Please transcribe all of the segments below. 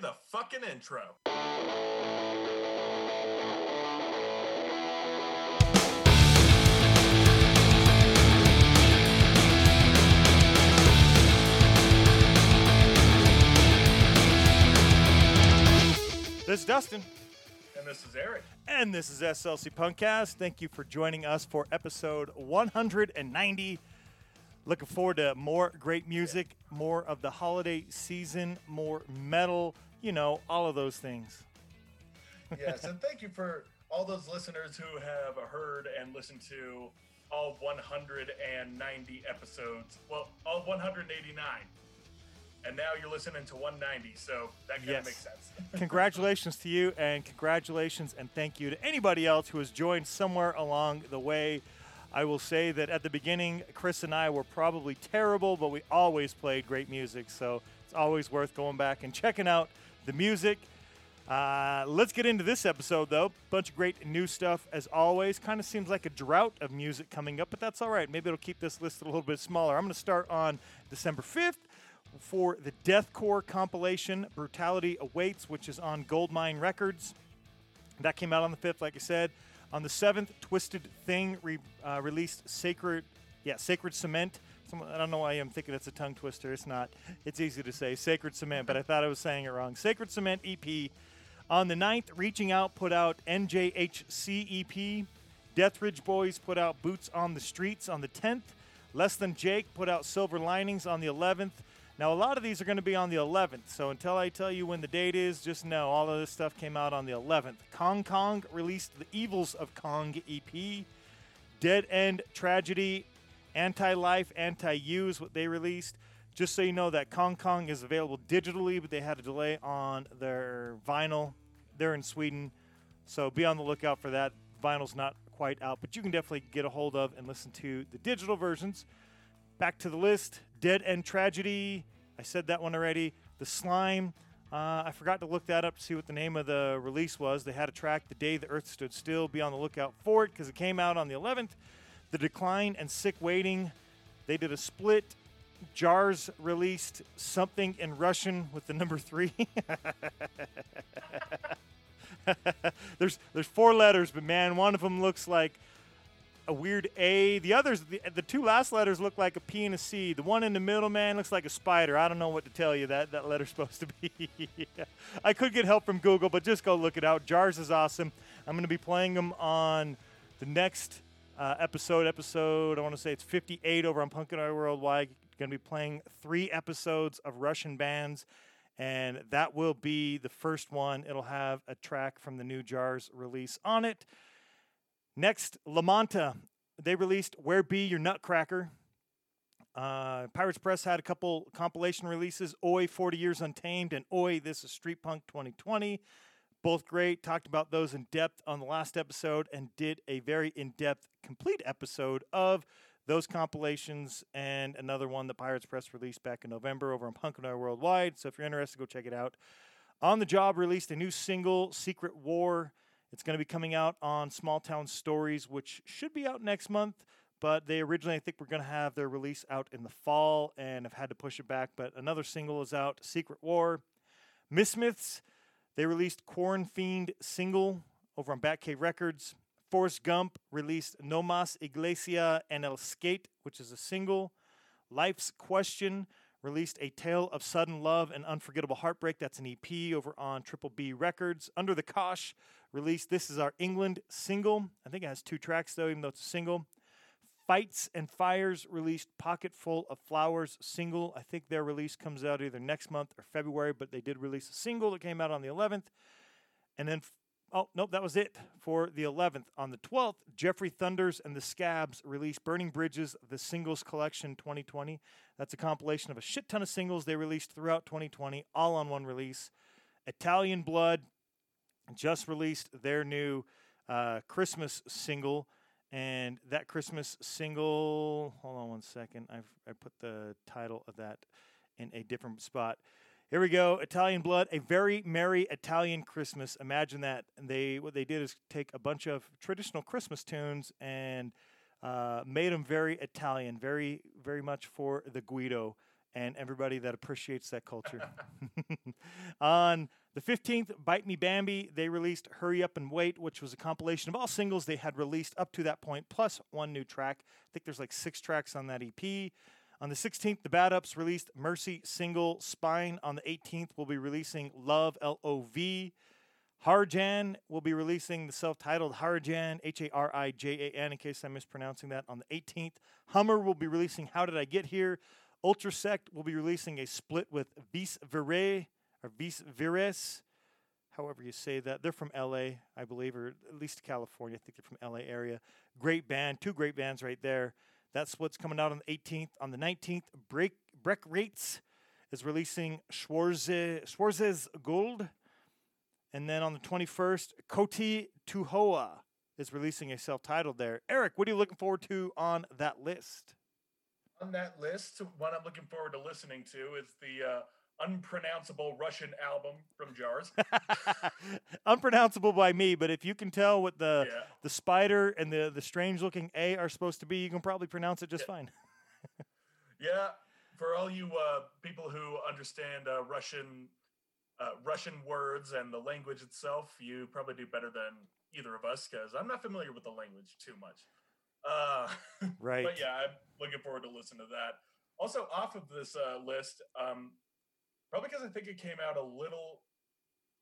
the fucking intro. This is Dustin, And this is Eric. and this is SLC Punkcast. Thank you for joining us for episode 190. Looking forward to more great music, more of the holiday season, more metal, you know, all of those things. Yes, and thank you for all those listeners who have heard and listened to all 190 episodes. Well, all 189. And now you're listening to 190, so that kind of Yes. makes sense. congratulations to you, and congratulations and thank you to anybody else who has joined somewhere along the way. I will say that at the beginning, Chris and I were probably terrible, but we always played great music. So it's always worth going back and checking out the music. Uh, let's get into this episode, though. Bunch of great new stuff, as always. Kind of seems like a drought of music coming up, but that's all right. Maybe it'll keep this list a little bit smaller. I'm going to start on December 5th for the Deathcore compilation, Brutality Awaits, which is on Goldmine Records. That came out on the 5th, like I said. On the 7th, Twisted Thing re- uh, released Sacred, yeah, Sacred Cement. Some, I don't know why I'm thinking it's a tongue twister. It's not. It's easy to say Sacred Cement, but I thought I was saying it wrong. Sacred Cement EP. On the 9th, Reaching Out put out NJHC EP. Deathridge Boys put out Boots on the Streets on the 10th. Less Than Jake put out Silver Linings on the 11th. Now, a lot of these are going to be on the 11th, so until I tell you when the date is, just know all of this stuff came out on the 11th. Kong Kong released The Evils of Kong EP. Dead End Tragedy, Anti Life, Anti Use, what they released. Just so you know that Kong Kong is available digitally, but they had a delay on their vinyl. They're in Sweden, so be on the lookout for that. Vinyl's not quite out, but you can definitely get a hold of and listen to the digital versions. Back to the list Dead End Tragedy. I said that one already. The Slime. Uh, I forgot to look that up to see what the name of the release was. They had a track, The Day the Earth Stood Still. Be on the lookout for it because it came out on the 11th. The Decline and Sick Waiting. They did a split. Jars released something in Russian with the number three. there's there's four letters, but man, one of them looks like a weird A. The others, the, the two last letters look like a P and a C. The one in the middle, man, looks like a spider. I don't know what to tell you that that letter's supposed to be. I could get help from Google, but just go look it out. Jars is awesome. I'm going to be playing them on the next uh, episode. Episode, I want to say it's 58 over on Punk and I Worldwide. Going to be playing three episodes of Russian bands and that will be the first one. It'll have a track from the new Jars release on it. Next, Lamanta. They released Where Be Your Nutcracker. Uh, Pirates Press had a couple compilation releases Oi 40 Years Untamed and Oi This is Street Punk 2020. Both great. Talked about those in depth on the last episode and did a very in depth, complete episode of those compilations and another one that Pirates Press released back in November over on Punk and I Worldwide. So if you're interested, go check it out. On the Job released a new single, Secret War. It's going to be coming out on Small Town Stories, which should be out next month. But they originally, I think, were going to have their release out in the fall and have had to push it back. But another single is out, Secret War. Mismiths, they released Corn Fiend single over on Batcave Records. Forrest Gump released No Mas Iglesia and El Skate, which is a single. Life's Question released A Tale of Sudden Love and Unforgettable Heartbreak. That's an EP over on Triple B Records. Under the Kosh released This Is Our England single. I think it has two tracks, though, even though it's a single. Fights and Fires released Pocket Full of Flowers single. I think their release comes out either next month or February, but they did release a single that came out on the 11th. And then, oh, nope, that was it for the 11th. On the 12th, Jeffrey Thunders and the Scabs released Burning Bridges, the Singles Collection 2020. That's a compilation of a shit ton of singles they released throughout 2020, all on one release. Italian Blood just released their new uh, Christmas single. And that Christmas single, hold on one second. I've I put the title of that in a different spot. Here we go. Italian Blood, a very merry Italian Christmas. Imagine that. And they what they did is take a bunch of traditional Christmas tunes and uh, made them very Italian, very very much for the Guido and everybody that appreciates that culture. On the 15th, Bite Me Bambi, they released Hurry Up and Wait, which was a compilation of all singles they had released up to that point, plus one new track. I think there's like six tracks on that EP. On the 16th, the Bad Ups released Mercy single Spine. On the 18th, we'll be releasing Love, L O V. Harijan will be releasing the self titled Harijan, H A R I J A N, in case I'm mispronouncing that, on the 18th. Hummer will be releasing How Did I Get Here? Ultrasect will be releasing a split with Vis Vire, or Vis Vires, however you say that. They're from LA, I believe, or at least California. I think they're from LA area. Great band, two great bands right there. That's what's coming out on the 18th. On the 19th, Break Breck Rates is releasing Schwarze, Schwarzes Gold. And then on the 21st, Koti Tuhoa is releasing a self titled there. Eric, what are you looking forward to on that list? On that list, one I'm looking forward to listening to is the uh, unpronounceable Russian album from Jars. Unpronounceable by me, but if you can tell what the Yeah. the spider and the the strange looking A are supposed to be, you can probably pronounce it just Yeah. fine. Yeah, for all you uh, people who understand uh, Russian uh, Russian words and the language itself, you probably do better than either of us because I'm not familiar with the language too much. Uh, Right. But yeah, I'm looking forward to listen to that. Also, off of this uh, list, um, probably because I think it came out a little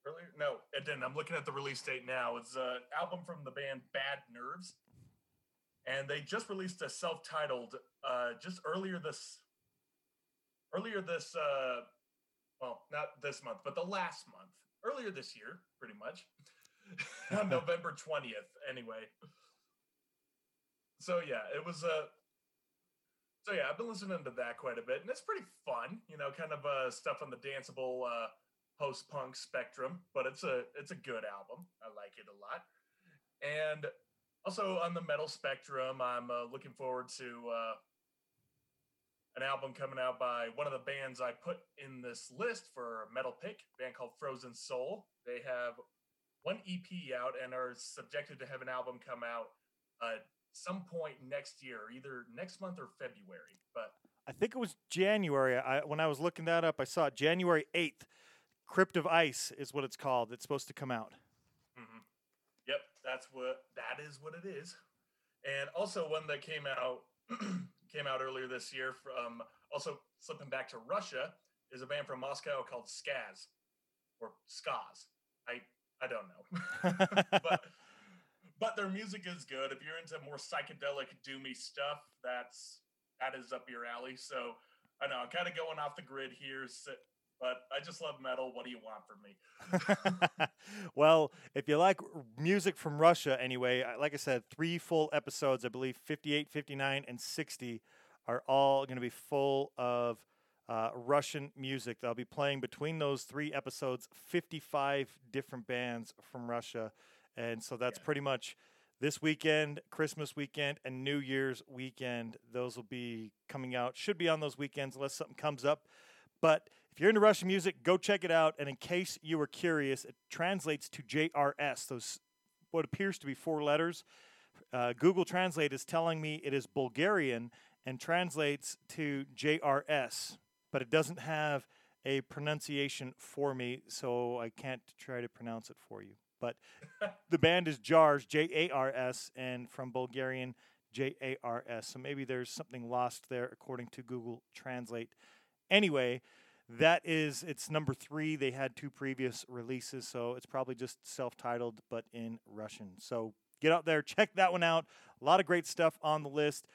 earlier. No, it didn't. I'm looking at the release date now. It's an album from the band Bad Nerves, and they just released a self-titled uh, just earlier this earlier this uh, well, not this month, but the last month, earlier this year, pretty much on November 20th. Anyway, so yeah, it was a. So yeah, I've been listening to that quite a bit, and it's pretty fun. You know, kind of uh, stuff on the danceable uh, post-punk spectrum, but it's a it's a good album. I like it a lot, and also on the metal spectrum, I'm uh, looking forward to uh, an album coming out by one of the bands I put in this list for Metal Pick, band called Frozen Soul. They have one EP out and are subjected to have an album come out uh, some point next year, either next month or February. But I think it was January. I, when I was looking that up, I saw it January 8th. Crypt of Ice is what it's called. It's supposed to come out. mhm. yep, that's what that is what it is. And also one that came out came out earlier this year from also slipping back to Russia is a band from Moscow called Skaz or Skaz. I I don't know. but but their music is good. If you're into more psychedelic doomy stuff, that's that is up your alley. So I know I'm kind of going off the grid here, but I just love metal. What do you want from me? well, if you like music from Russia, anyway, like I said, three full episodes, I believe 58, 59, and 60 are all going to be full of uh, Russian music. They'll be playing between those three episodes 55 different bands from Russia. And so that's Yeah. pretty much this weekend, Christmas weekend, and New Year's weekend. Those will be coming out. Should be on those weekends unless something comes up. But if you're into Russian music, go check it out. And in case you were curious, it translates to JRS, those what appears to be four letters. Uh, Google Translate is telling me it is Bulgarian and translates to JRS, but it doesn't have a pronunciation for me, so I can't try to pronounce it for you. But the band is Jars, J A R S, and from Bulgarian, J A R S. So maybe there's something lost there according to Google Translate. Anyway, that is it's number three. They had two previous releases, so it's probably just self-titled but in Russian. So get out there, check that one out. A lot of great stuff on the list.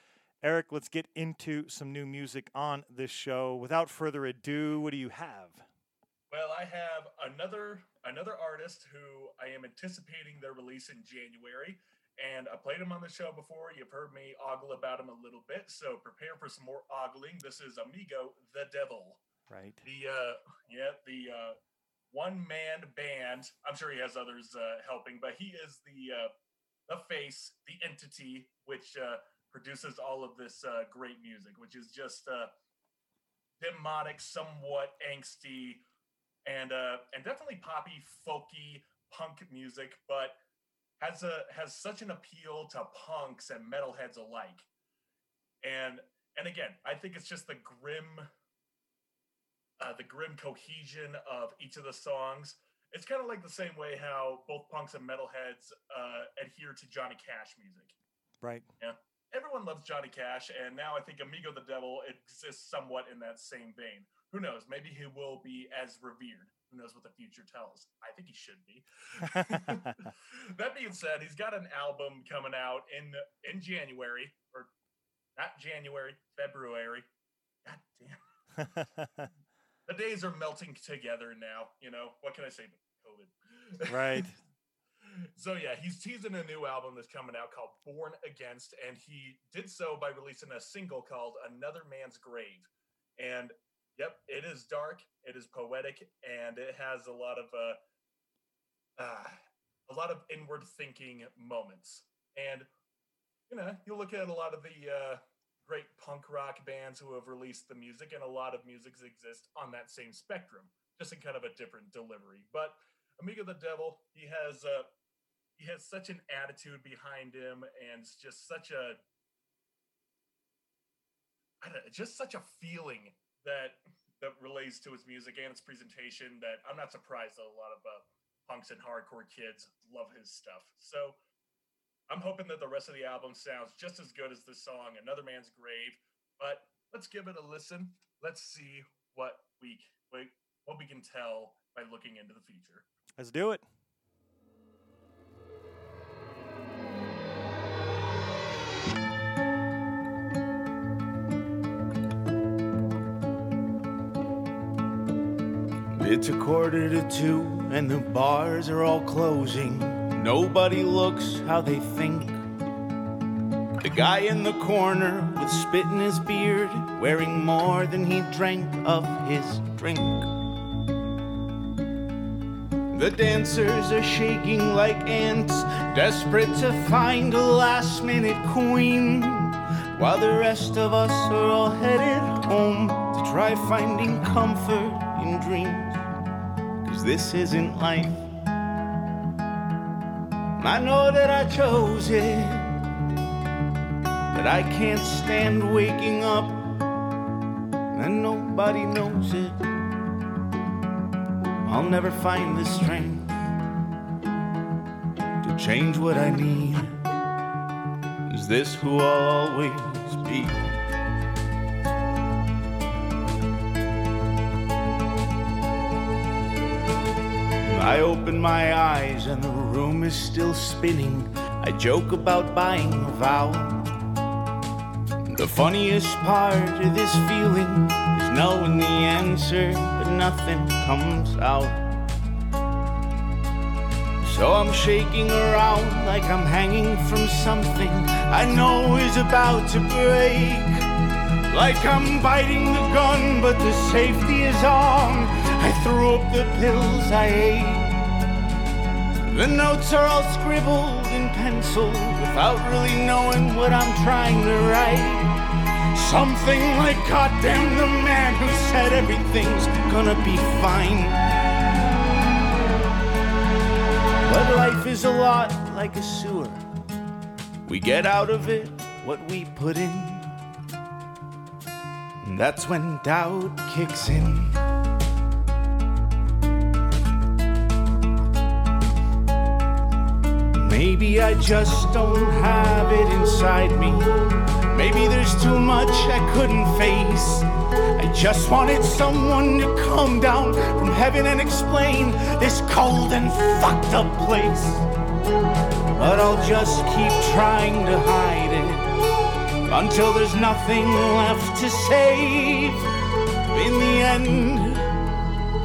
Eric, let's get into some new music on this show. Without further ado, what do you have? Well, I have another another artist who I am anticipating their release in January, and I played him on the show before. You've heard me ogle about him a little bit, so prepare for some more ogling. This is Amigo the Devil. Right. The uh, yeah, the uh, one man band. I'm sure he has others uh, helping, but he is the uh, the face, the entity which uh, produces all of this uh, great music, which is just uh, demonic, somewhat angsty, and uh, and definitely poppy, folky, punk music, but has a has such an appeal to punks and metalheads alike. And and again, I think it's just the grim uh, the grim cohesion of each of the songs. It's kind of like the same way how both punks and metalheads uh, adhere to Johnny Cash music. Right. Yeah. Everyone loves Johnny Cash, and now I think Amigo the Devil exists somewhat in that same vein. Who knows? Maybe he will be as revered. Who knows what the future tells? I think he should be. that being said, he's got an album coming out in in January, or not January, February. God damn. the days are melting together now. You know what can I say? COVID. right. so yeah, he's teasing a new album that's coming out called Born Against, and he did so by releasing a single called Another Man's Grave. And yep, it is dark, it is poetic, and it has a lot of uh, uh a lot of inward thinking moments. And you know, you look at a lot of the uh great punk rock bands who have released the music, and a lot of musics exist on that same spectrum, just in kind of a different delivery. But Amigo the Devil, he has uh, he has such an attitude behind him, and just such a know, just such a feeling that that relates to his music and his presentation that I'm not surprised that a lot of uh, punks and hardcore kids love his stuff. So I'm hoping that the rest of the album sounds just as good as this song, Another Man's Grave. But let's give it a listen. Let's see what we what we can tell by looking into the future. Let's do it. It's a quarter to two, and the bars are all closing. Nobody looks how they think. The guy in the corner with spit in his beard, wearing more than he drank of his drink. The dancers are shaking like ants, desperate to find a last minute queen. While the rest of us are all headed home to try finding comfort in dreams. This isn't life. I know that I chose it, but I can't stand waking up and nobody knows it. I'll never find the strength to change what I need. Is this who I'll always be? I open my eyes and the room is still spinning. I joke about buying a vowel. The funniest part of this feeling is knowing the answer, but nothing comes out. So I'm shaking around like I'm hanging from something I know is about to break. Like I'm biting the gun, but the safety is on. I threw up the pills I ate. The notes are all scribbled in pencil without really knowing what I'm trying to write. Something like, goddamn the man who said everything's gonna be fine. But life is a lot like a sewer. We get out of it what we put in. And that's when doubt kicks in. Maybe I just don't have it inside me. Maybe there's too much I couldn't face. I just wanted someone to come down from heaven and explain this cold and fucked up place. But I'll just keep trying to hide it until there's nothing left to save. In the end,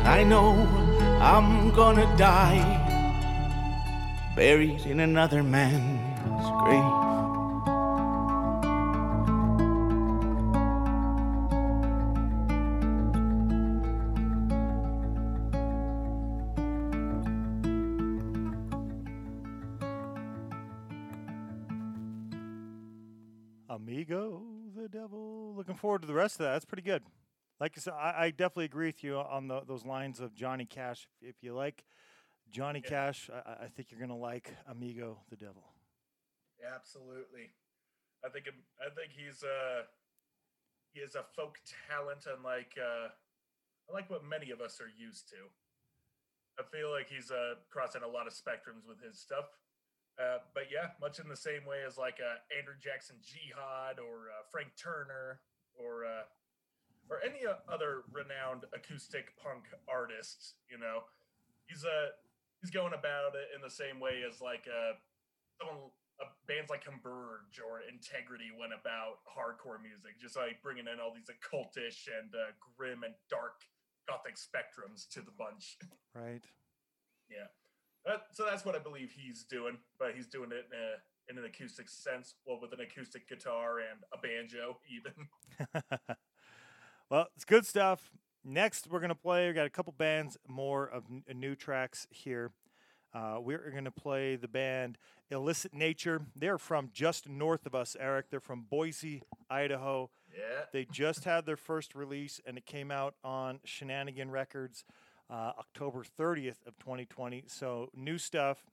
I know I'm gonna die buried in another man's grave. Amigo the Devil. Looking forward to the rest of that. That's pretty good. Like I said, I, I definitely agree with you on the, those lines of Johnny Cash. If you like Johnny yeah. Cash, I, I, think you're gonna like Amigo the Devil. Absolutely, I think I think he's a he is a folk talent unlike uh, I like what many of us are used to. I feel like he's uh, crossing a lot of spectrums with his stuff. Uh, but yeah, much in the same way as like uh, Andrew Jackson Jihad or uh, Frank Turner or uh, or any other renowned acoustic punk artist. You know, he's uh, he's going about it in the same way as like a someone uh, bands like Converge or Integrity went about hardcore music, just like bringing in all these occultish and uh, grim and dark gothic spectrums to the bunch. Right. Yeah. That, so that's what I believe he's doing, but he's doing it in, a, in an acoustic sense, well, with an acoustic guitar and a banjo, even. well, it's good stuff. Next, we're going to play. We got a couple bands more of n- new tracks here. Uh, we're going to play the band Illicit Nature. They're from just north of us, Eric. They're from Boise, Idaho. Yeah. They just had their first release, and it came out on Shenanigan Records uh, October 30th of 2020. So new stuff.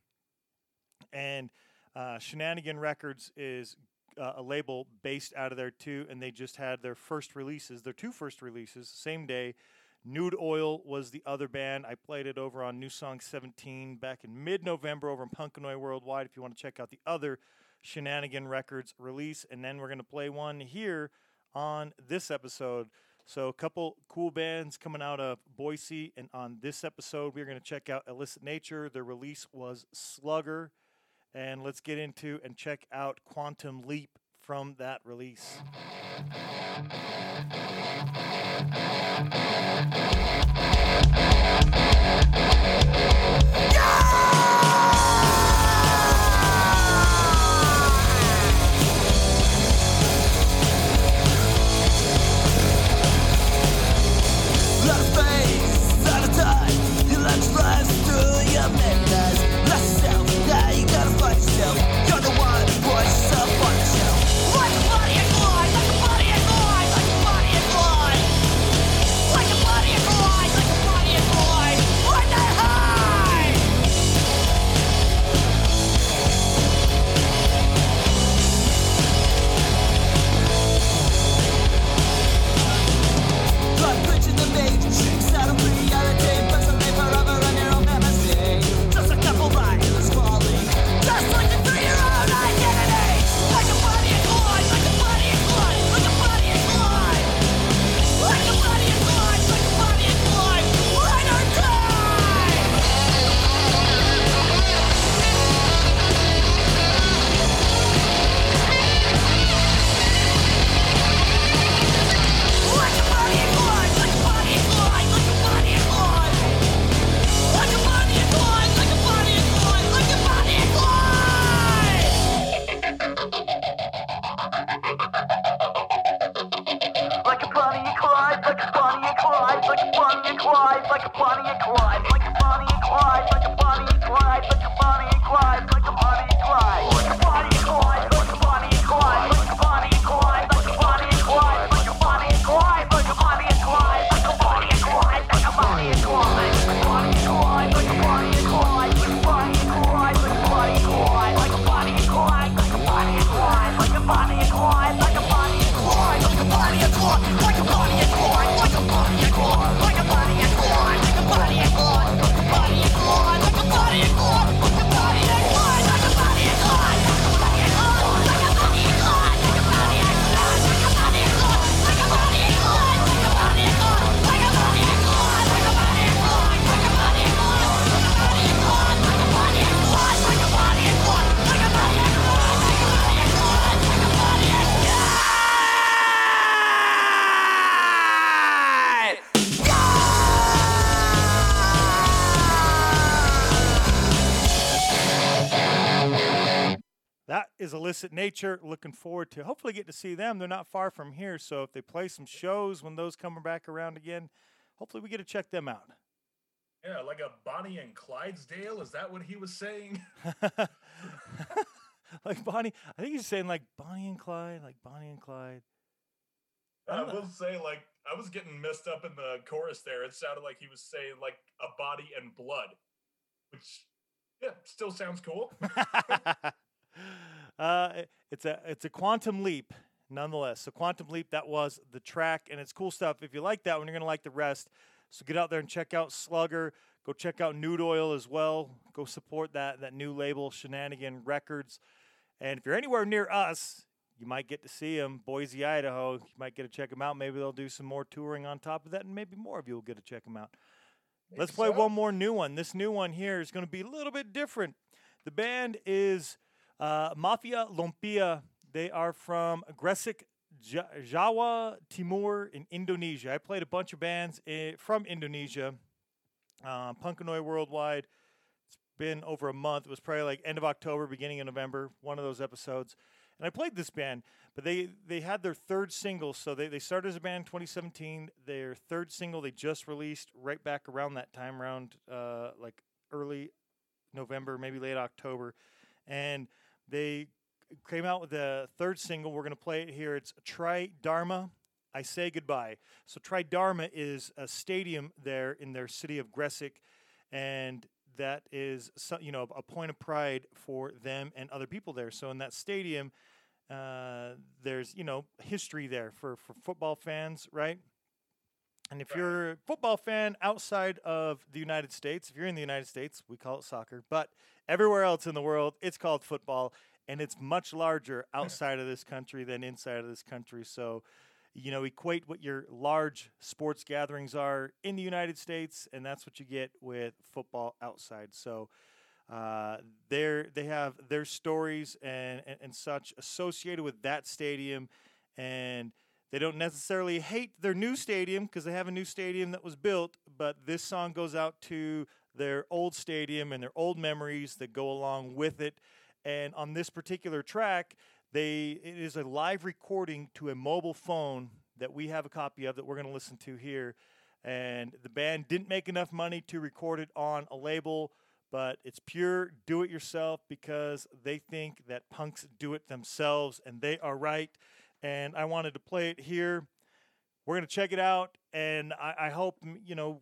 And uh, Shenanigan Records is uh, a label based out of there too, and they just had their first releases, their two first releases, same day. Nude Oil was the other band. I played it over on New Song 17 back in mid November over in Punkanoy Worldwide if you want to check out the other Shenanigan Records release. And then we're going to play one here on this episode. So, a couple cool bands coming out of Boise. And on this episode, we're going to check out Illicit Nature. Their release was Slugger. And let's get into and check out Quantum Leap from that release. Lot Illicit Nature. Looking forward to hopefully get to see them. They're not far from here, so if they play some shows when those come back around again, hopefully we get to check them out. Yeah, like a Bonnie and Clydesdale. Is that what he was saying? like Bonnie, I think he's saying like Bonnie and Clyde, like Bonnie and Clyde. I not- will say, like, I was getting messed up in the chorus there. It sounded like he was saying, like, a body and blood, which, yeah, still sounds cool. uh, it's a it's a quantum leap nonetheless. So quantum leap that was the track, and it's cool stuff. If you like that one, you're gonna like the rest. So get out there and check out Slugger. Go check out Nude Oil as well. Go support that that new label, Shenanigan Records. And if you're anywhere near us, you might get to see them. Boise, Idaho. You might get to check them out. Maybe they'll do some more touring on top of that, and maybe more of you will get to check them out. Let's play so. one more new one. This new one here is going to be a little bit different. The band is uh, Mafia Lumpia. They are from Gresik, Ja- Jawa Timur in Indonesia. I played a bunch of bands i- from Indonesia, uh, Punkanoid Worldwide. It's been over a month. It was probably like end of October, beginning of November, one of those episodes. And I played this band, but they, they had their third single. So they, they started as a band in 2017. Their third single they just released right back around that time, around uh, like early November, maybe late October. And they came out with the third single. We're going to play it here. It's Tri Dharma. I say goodbye. So Tri Dharma is a stadium there in their city of Gresik, and that is you know a point of pride for them and other people there. So in that stadium, uh, there's you know history there for for football fans, right? And if Right. you're a football fan outside of the United States, if you're in the United States, we call it soccer, but everywhere else in the world, it's called football, and it's much larger outside of this country than inside of this country. So, you know, equate what your large sports gatherings are in the United States, and that's what you get with football outside. So, uh, they're, they have their stories and, and, and such associated with that stadium, and they don't necessarily hate their new stadium because they have a new stadium that was built, but this song goes out to their old stadium and their old memories that go along with it. And on this particular track, they it is a live recording to a mobile phone that we have a copy of that we're going to listen to here. And the band didn't make enough money to record it on a label, but it's pure do it yourself because they think that punks do it themselves, and they are right. And I wanted to play it here. We're going to check it out, and I, I hope, you know,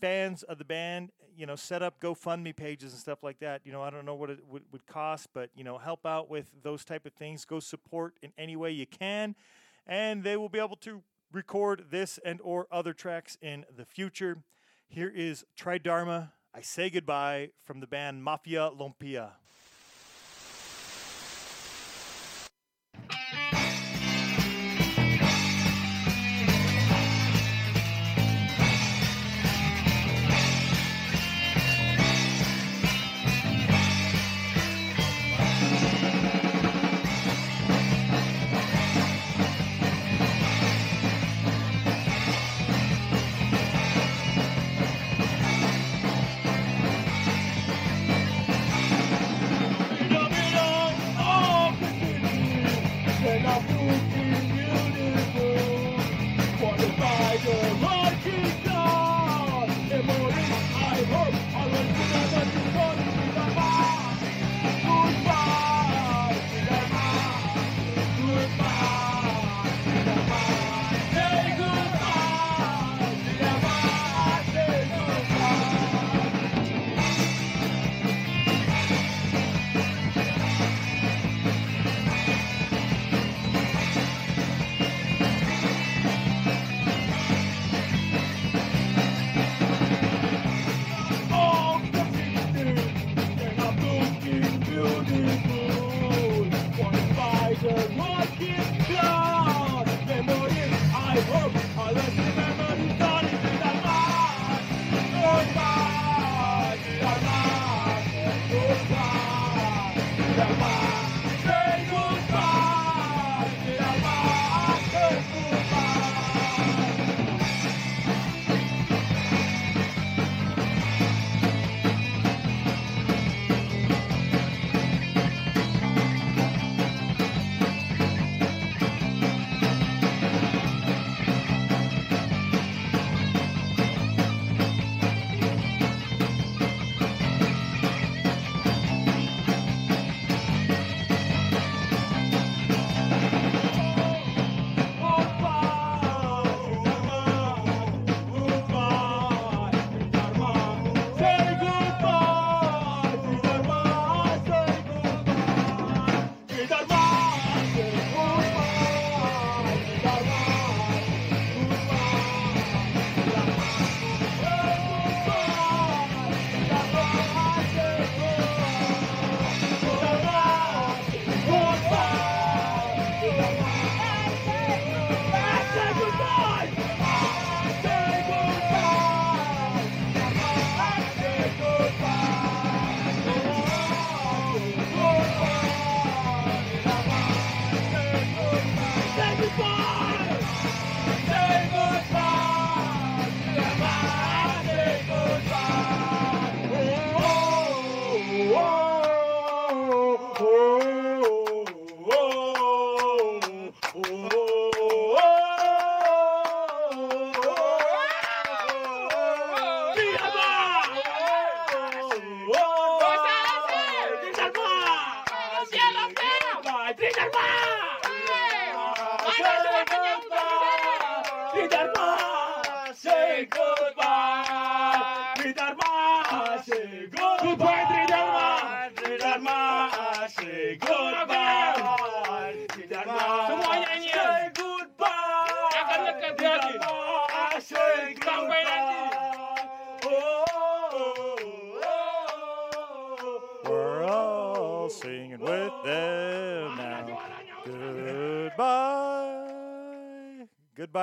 fans of the band, you know, set up GoFundMe pages and stuff like that. You know, I don't know what it would, would cost, but you know, help out with those type of things. Go support in any way you can, and they will be able to record this and or other tracks in the future. Here is Tridharma. I say goodbye from the band Mafia Lumpia.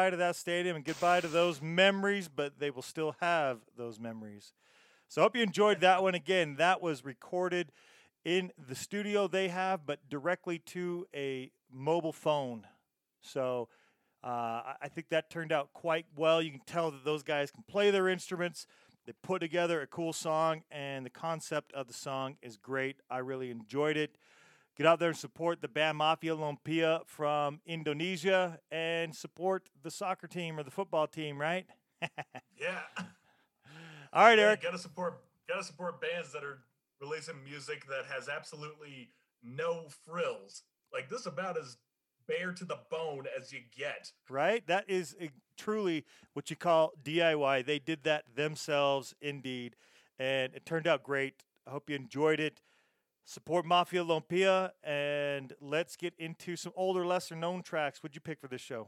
Goodbye to that stadium and goodbye to those memories, but they will still have those memories. So I hope you enjoyed that one. Again, that was recorded in the studio they have, but directly to a mobile phone. So uh, I- I think that turned out quite well. You can tell that those guys can play their instruments. They put together a cool song, and the concept of the song is great. I really enjoyed it. Get out there and support the band Mafia Lumpia from Indonesia and support the soccer team or the football team, right? Yeah. All right, Yeah, Eric. gotta support gotta support bands that are releasing music that has absolutely no frills. Like this about as bare to the bone as you get. right? That is uh, truly what you call DIY. They did that themselves, indeed, and it turned out great. I hope you enjoyed it. Support Mafia Lumpia, and let's get into some older, lesser known tracks. What'd you pick for this show?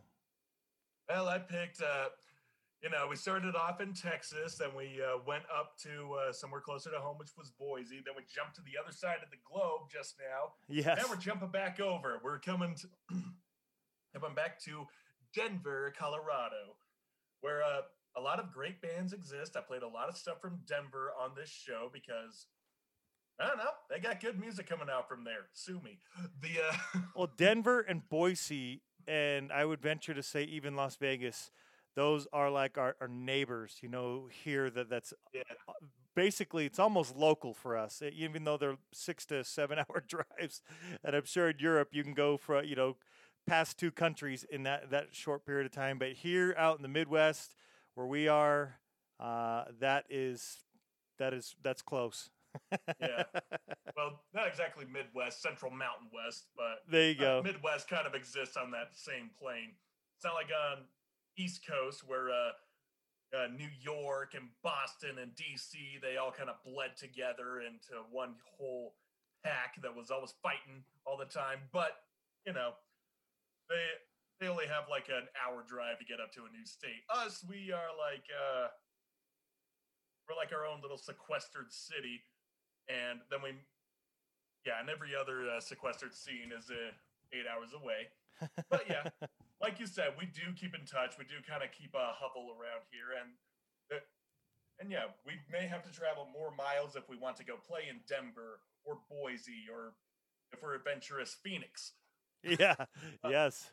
Well, I picked uh you know, we started off in Texas and we uh, went up to uh, somewhere closer to home, which was Boise. Then we jumped to the other side of the globe just now. Yes. Now we're jumping back over. We're coming to coming back to Denver, Colorado, where uh, a lot of great bands exist. I played a lot of stuff from Denver on this show because I don't know, they got good music coming out from there. Sue me. The uh, Well, Denver and Boise, and I would venture to say even Las Vegas, those are like our, our neighbors. You know, here that that's yeah, basically it's almost local for us, even though they're six to seven hour drives. And I'm sure in Europe you can go for you know past two countries in that that short period of time. But here out in the Midwest, where we are, uh, that is that is that's close. Yeah. well, not exactly Midwest, Central Mountain West, but there you uh, go. Midwest kind of exists on that same plane. It's not like on East Coast where uh, uh, New York and Boston and DC they all kind of bled together into one whole pack that was always fighting all the time. But you know, they they only have like an hour drive to get up to a new state. Us, we are like uh, we're like our own little sequestered city, and then we yeah, and every other uh, sequestered scene is uh, eight hours away. But yeah, like you said, we do keep in touch. We do kind of keep a huddle around here, and uh, and yeah, we may have to travel more miles if we want to go play in Denver or Boise, or if we're adventurous, Phoenix. yeah. Yes.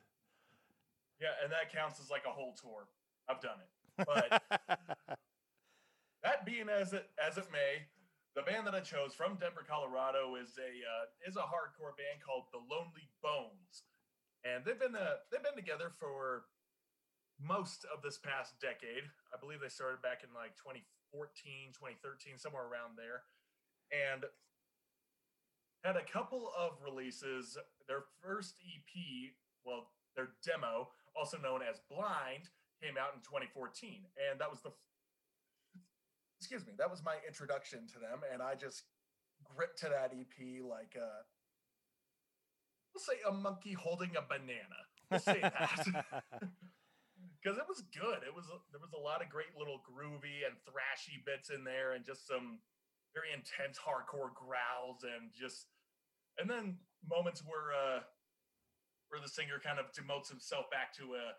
Yeah, and that counts as like a whole tour. I've done it. But that being as it as it may, the band that I chose from Denver, Colorado, is a uh, is a hardcore band called The Lonely Bones, and they've been uh, they've been together for most of this past decade. I believe they started back in like 2014, 2013, somewhere around there, and had a couple of releases. Their first EP, well, their demo, also known as Blind, came out in 2014, and that was the excuse me, that was my introduction to them, and I just gripped to that EP like a we'll say a monkey holding a banana. We'll say that because it was good. It was there was a lot of great little groovy and thrashy bits in there, and just some very intense hardcore growls, and just and then moments where uh where the singer kind of demotes himself back to a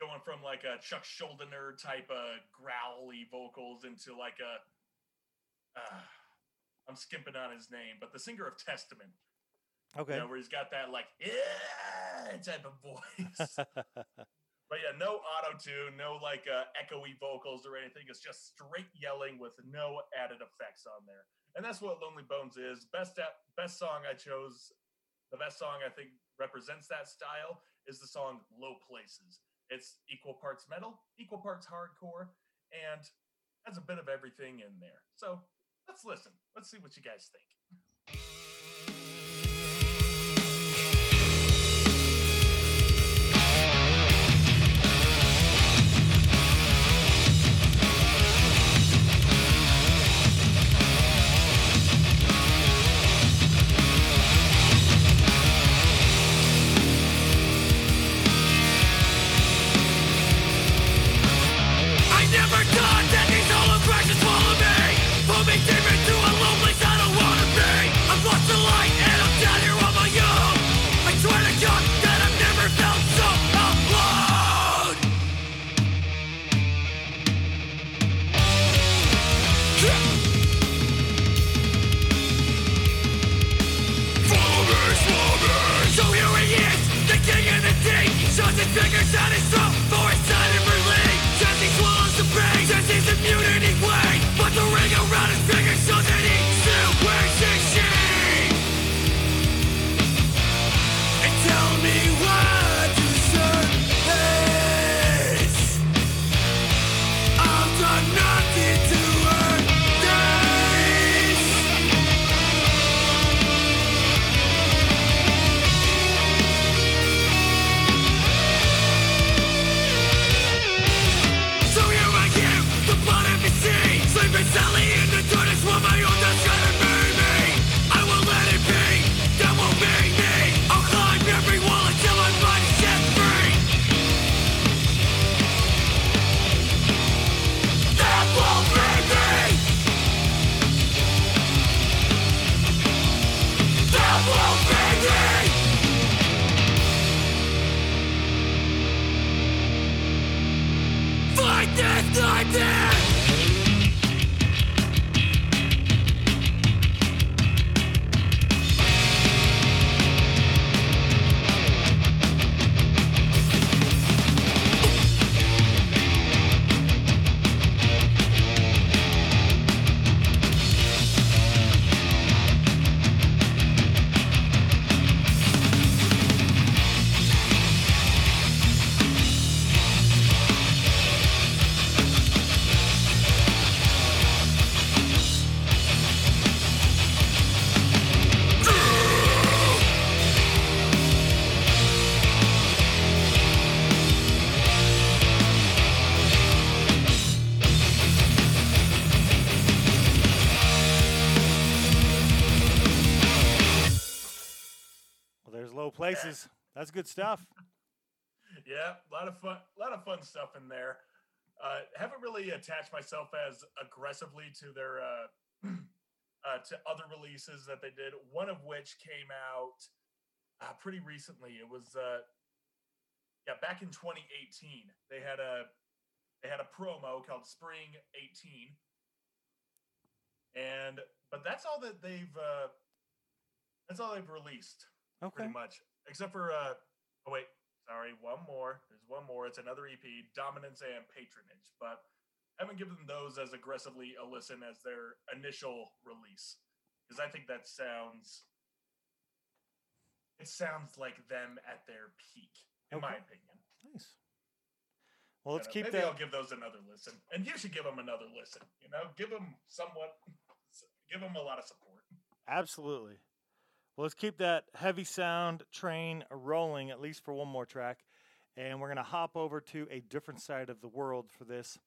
going from like a Chuck Schuldiner type of growly vocals into like a uh, I'm skimping on his name, but the singer of Testament, okay. you know, where he's got that like yeah type of voice. But yeah, no auto tune, no like uh, echoey vocals or anything. It's just straight yelling with no added effects on there, and that's what Lonely Bones is. Best at, best song I chose, the best song I think represents that style is the song "Low Places." It's equal parts metal, equal parts hardcore, and has a bit of everything in there. So let's listen. Let's see what you guys think. Good stuff. Yeah, a lot of fun, a lot of fun stuff in there. Uh, haven't really attached myself as aggressively to their uh, uh, to other releases that they did. One of which came out uh, pretty recently. It was uh, yeah, back in 2018. They had a they had a promo called Spring 18, and but that's all that they've uh, that's all they've released Okay. pretty much, except for uh, oh wait, sorry, one more. There's one more. It's another EP, Dominance and Patronage, but I haven't given those as aggressively a listen as their initial release because I think that sounds it sounds like them at their peak, in my opinion. Nice. Well, let's Uh, keep Maybe that. I'll give those another listen, and you should give them another listen. You know, give them somewhat, give them a lot of support. Absolutely. Well, let's keep that heavy sound train rolling at least for one more track. And we're going to hop over to a different side of the world for this.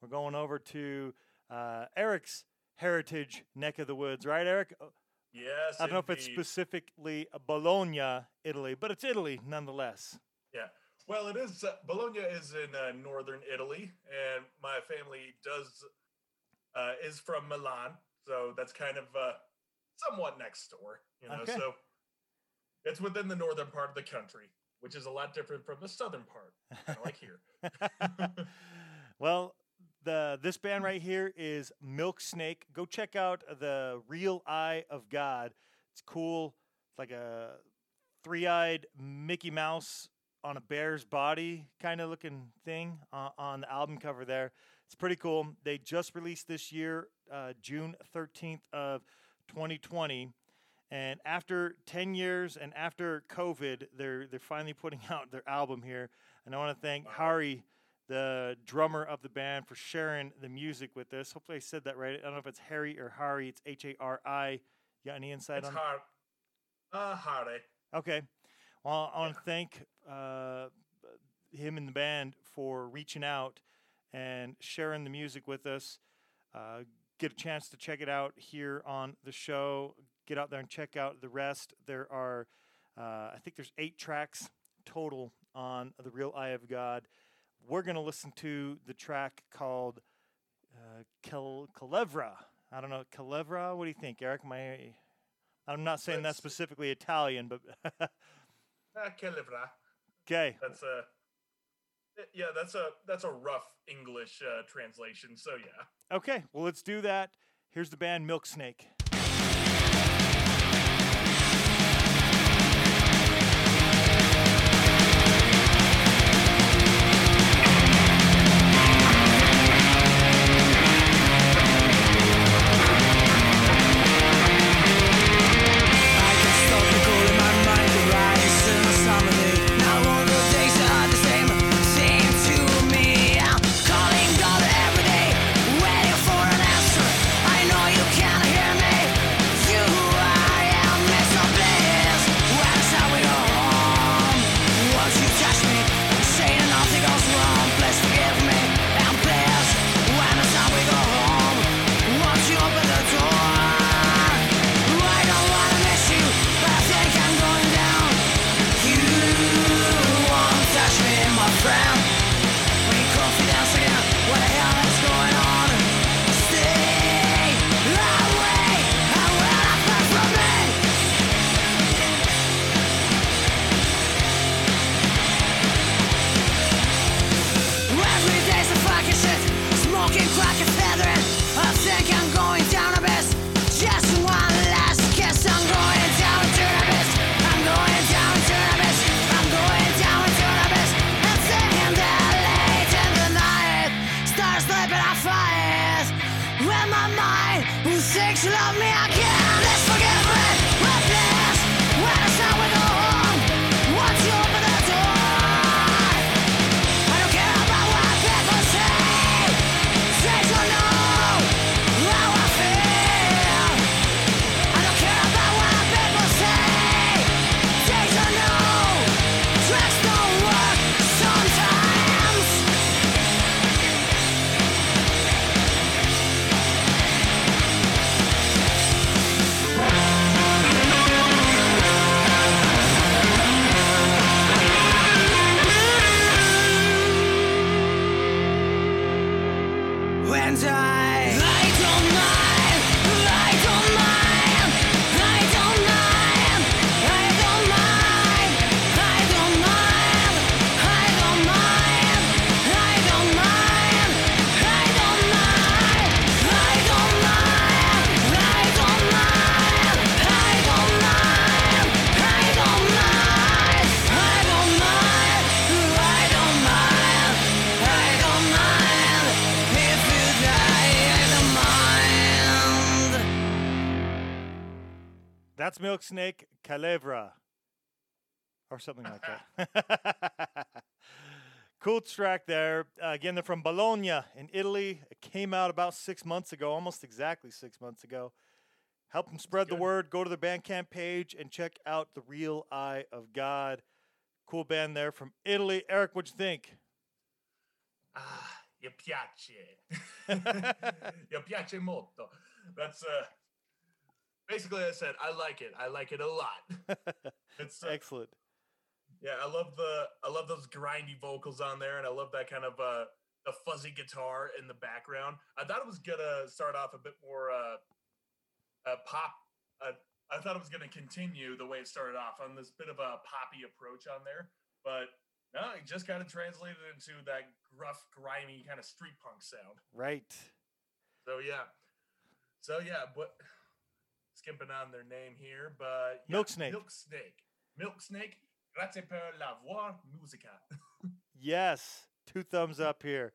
We're going over to uh, Eric's heritage neck of the woods, right, Eric? Uh, Yes, I don't know if it's specifically Bologna, Italy, but it's Italy nonetheless. Yeah. Well, it is. Uh, Bologna is in uh, northern Italy, and my family does uh, is from Milan, so that's kind of uh, somewhat next door. You know, Okay. so it's within the northern part of the country, which is a lot different from the southern part, like here. well, the this band right here is Milk Snake. Go check out the Real Eye of God. It's cool. It's like a three-eyed Mickey Mouse on a bear's body kind of looking thing uh, on the album cover there. It's pretty cool. They just released this year, uh, June 13th of 2020. And after 10 years and after COVID, they're they're finally putting out their album here. And I want to thank. Hari, the drummer of the band, for sharing the music with us. Hopefully, I said that right. I don't know if it's Harry or Hari. It's H A R I. You got any insight it's on? hard. Uh, Hare. Okay. Well, I want to thank uh, him and the band for reaching out and sharing the music with us. Uh, get a chance to check it out here on the show. Get out there and check out the rest. There are, uh, I think there's eight tracks total on The Real Eye of God. We're going to listen to the track called uh, Cal- Calevra. I don't know, Calevra? What do you think, Eric? My, I'm not saying that's specifically Italian, but che livra. okay. That's a. Yeah, that's a that's a rough English uh, translation. So yeah. Okay, well, let's do that. Here's the band Milk Snake. That's Milk Snake Calevra. Or something like that. cool track there. Uh, again, they're from Bologna in Italy. It came out about six months ago, almost exactly six months ago. Help them spread the word. Go to their Bandcamp page and check out The Real Eye of God. Cool band there from Italy. Eric, what'd you think? Ah, mi piace. mi piace molto. That's uh, basically I said I like it. I like it a lot. It's uh, Excellent. yeah, I love the I love those grindy vocals on there, and I love that kind of uh the fuzzy guitar in the background. I thought it was gonna start off a bit more uh, uh pop. Uh, I thought it was gonna continue the way it started off on this bit of a poppy approach on there, but no, it just kind of translated into that gruff, grimy kind of street punk sound. Right. So yeah, so yeah, but skipping on their name here, but yeah, Milk Snake. Milk Snake, Milk Snake. Grazie per la voix musica. Yes. Two thumbs up here.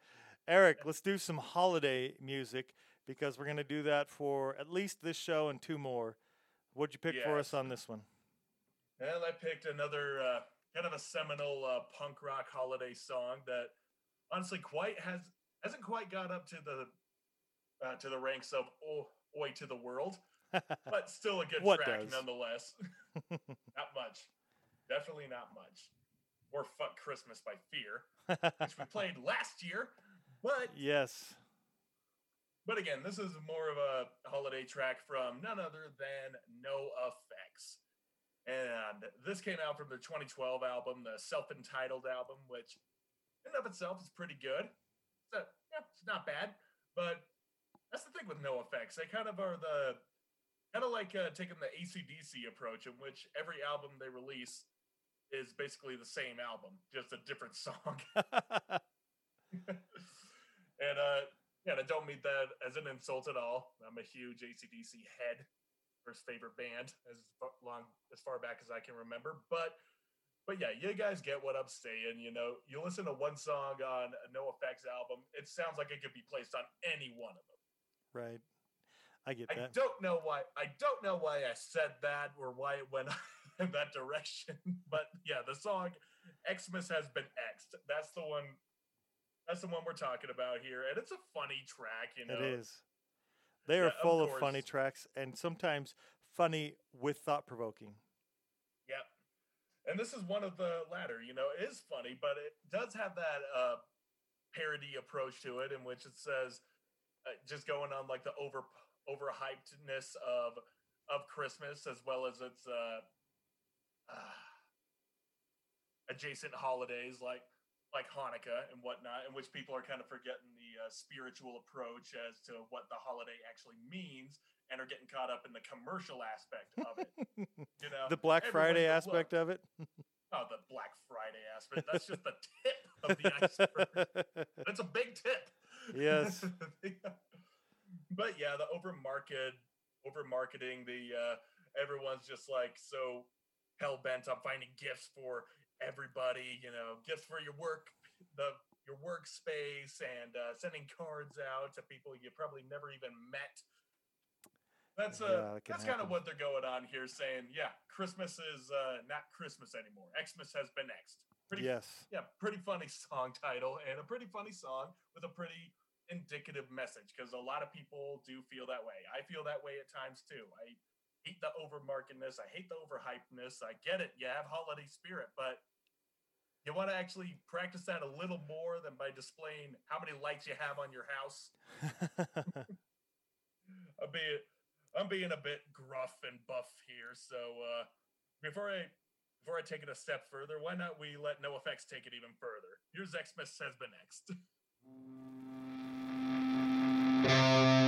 Eric, let's do some holiday music because we're going to do that for at least this show and two more. What'd you pick for us on this one? Well, I picked another uh, kind of a seminal uh, punk rock holiday song that honestly quite has hasn't quite got up to the uh, to the ranks of oh, Oi to the World, but still a good What track does? nonetheless. not much, definitely not much. Or "Fuck Christmas" by Fear, which we played last year, but yes. but again, this is more of a holiday track from none other than No Effects. And this came out from their 2012 album, the self entitled album, which in and of itself is pretty good. So, yeah, it's not bad. But that's the thing with NOFX. They kind of are the kind of like uh, taking the ACDC approach, in which every album they release is basically the same album, just a different song. and uh yeah, I don't mean that as an insult at all. I'm a huge ACDC head, first favorite band as long as far back as I can remember. But but yeah, you guys get what I'm saying. You know, you listen to one song on a NOFX album, it sounds like it could be placed on any one of them. right. I get that. I don't know why. I don't know why I said that or why it went in that direction. But yeah, the song "Xmas has been Xed." That's the one. That's the one we're talking about here, and it's a funny track. You know, It is. They are Yeah, full of funny tracks and sometimes funny with thought provoking. Yep. And this is one of the latter. You know, it is funny, but it does have that uh, parody approach to it, in which it says, uh, just going on like the over overhypedness of of Christmas, as well as its uh, uh, adjacent holidays like like Hanukkah and whatnot, in which people are kind of forgetting the uh, spiritual approach as to what the holiday actually means, and are getting caught up in the commercial aspect of it. You know, the Black Friday aspect "Look, of it. Oh, the Black Friday aspect. That's just the tip of the iceberg. That's a big tip. Yes. But yeah, the over market, over marketing, the uh, everyone's just like so hell bent on finding gifts for everybody. You know, gifts for your work, the your workspace, and uh, sending cards out to people you probably never even met. That's Yeah, uh, that that's kind of what they're going on here, saying, yeah, Christmas is uh, not Christmas anymore. Xmas has been X'd. Pretty yes. yeah, pretty funny song title and a pretty funny song with a pretty indicative message because a lot of people do feel that way. I feel that way at times too. I hate the overmarkedness. I hate the overhypedness. I get it. You have holiday spirit, but you want to actually practice that a little more than by displaying how many lights you have on your house. I'm being, I'm being a bit gruff and buff here. So uh, before I before I take it a step further, why not we let NOFX take it even further? Here's Xmas has been X'd. Xmas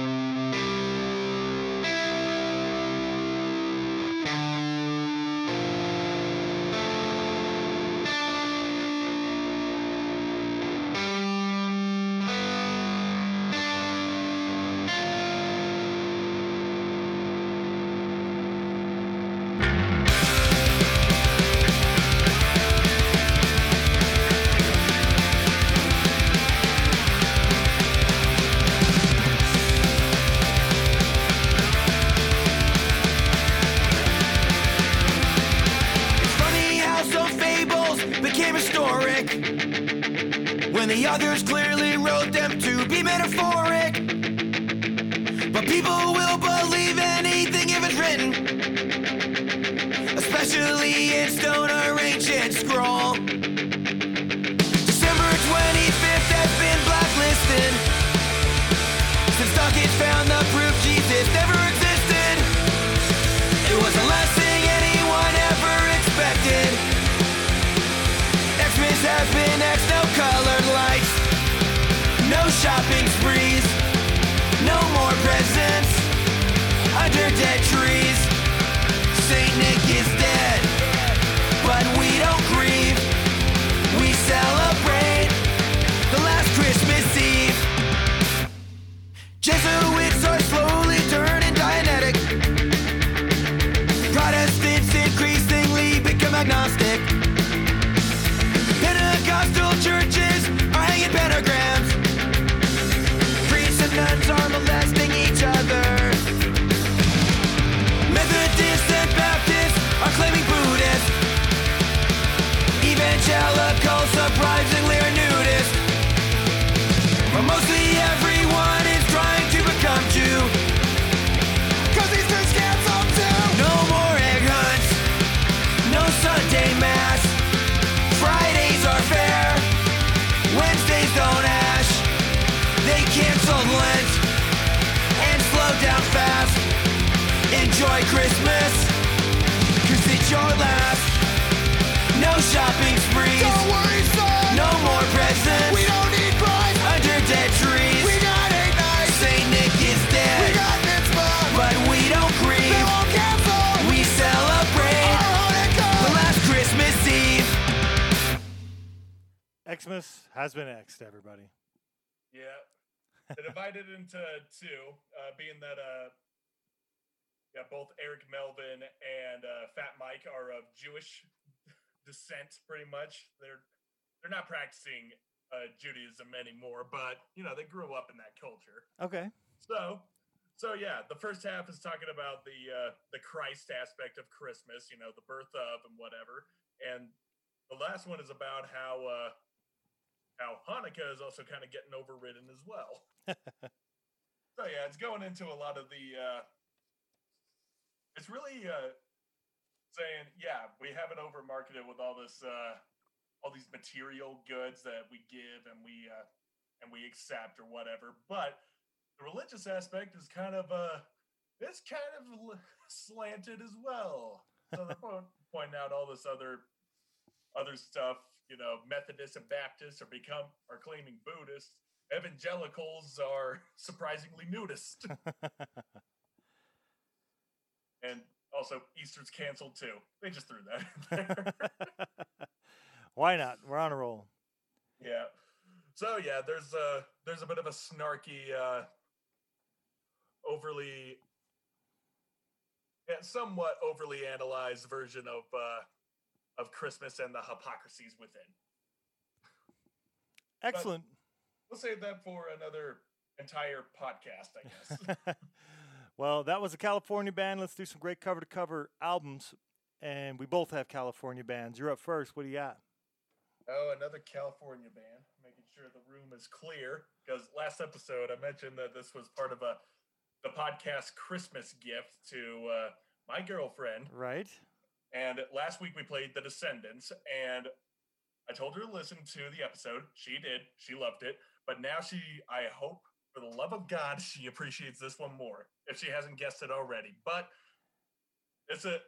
Enjoy Christmas. Cause it's your last. No shopping sprees. Don't worry, son. No more presents. We don't need Christ. Under dead trees. We got eight nights. Saint Nick is dead. We got mitzvah. But we don't grieve. They won't cancel. We celebrate. The last Christmas Eve. Xmas has been X'd, everybody. Yeah. They divided into two, uh, being that uh, yeah, both Eric Melvin and uh, Fat Mike are of Jewish descent, pretty much. They're they're not practicing uh, Judaism anymore, but you know they grew up in that culture. Okay. So, so yeah, the first half is talking about the uh, the Christ aspect of Christmas, you know, the birth of and whatever, and the last one is about how uh, how Hanukkah is also kind of getting overridden as well. so yeah, it's going into a lot of the. Uh, it's really uh, saying, yeah, we have it over marketed with all this, uh, all these material goods that we give and we uh, and we accept or whatever, but the religious aspect is kind of uh it's kind of slanted as well. So they're pointing out all this other other stuff. You know, Methodists and Baptists are become are claiming Buddhists. Evangelicals are surprisingly nudist, and also Easter's canceled too. They just threw that in there. Why not? We're on a roll. Yeah. So yeah, there's a there's a bit of a snarky, uh, overly, yeah, somewhat overly analyzed version of uh, of Christmas and the hypocrisies within. Excellent. We'll save that for another entire podcast, I guess. well, that was a California band. Let's do some great cover to cover albums. And we both have California bands. You're up first. What do you got? oh, another California band. Making sure the room is clear because last episode I mentioned that this was part of a the podcast Christmas gift to uh, my girlfriend. Right. And last week we played The Descendents, and I told her to listen to the episode. She did. She loved it. But now she, I hope, for the love of God, she appreciates this one more if she hasn't guessed it already. But it's a,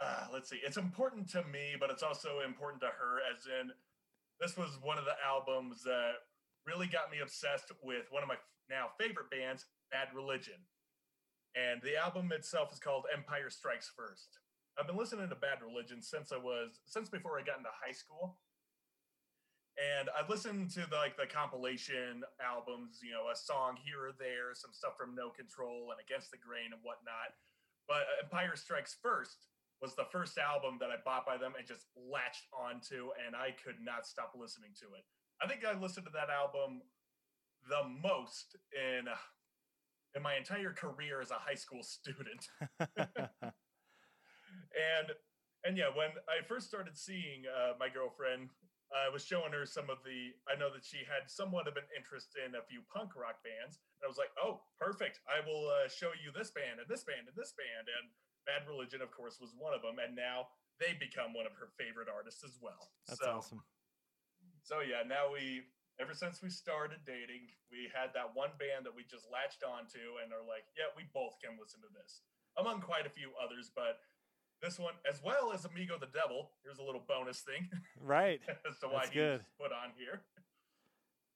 uh, let's see, it's important to me, but it's also important to her, as in, this was one of the albums that really got me obsessed with one of my now favorite bands, Bad Religion. And the album itself is called Empire Strikes First. I've been listening to Bad Religion since I was since before I got into high school. And I listened to the, like the compilation albums, you know, a song here or there, some stuff from No Control and Against the Grain and whatnot. But Empire Strikes First was the first album that I bought by them and just latched onto, and I could not stop listening to it. I think I listened to that album the most in in my entire career as a high school student. and and yeah, when I first started seeing uh, my girlfriend I was showing her some of the. I know that she had somewhat of an interest in a few punk rock bands. And I was like, "Oh, perfect! I will uh, show you this band and this band and this band." And Bad Religion, of course, was one of them. And now they become one of her favorite artists as well. That's so, awesome. So yeah, now we. Ever since we started dating, we had that one band that we just latched onto and are like, yeah, we both can listen to this, among quite a few others. But this one, as well as Amigo the Devil, here's a little bonus thing. Right. as to why That's good. put on here.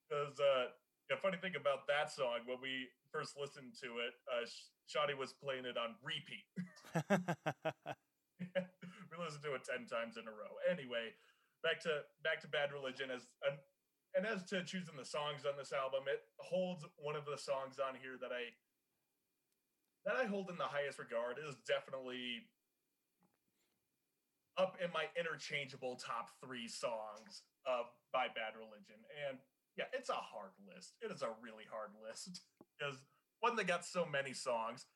Because uh, the funny thing about that song, when we first listened to it, uh, Sh- Shoddy was playing it on repeat. we listened to it ten times in a row. Anyway, back to back to Bad Religion as and, and as to choosing the songs on this album, it holds one of the songs on here that I that I hold in the highest regard. It is definitely up in my interchangeable top three songs of by Bad Religion. And yeah, it's a hard list. It is a really hard list because one, they got so many songs,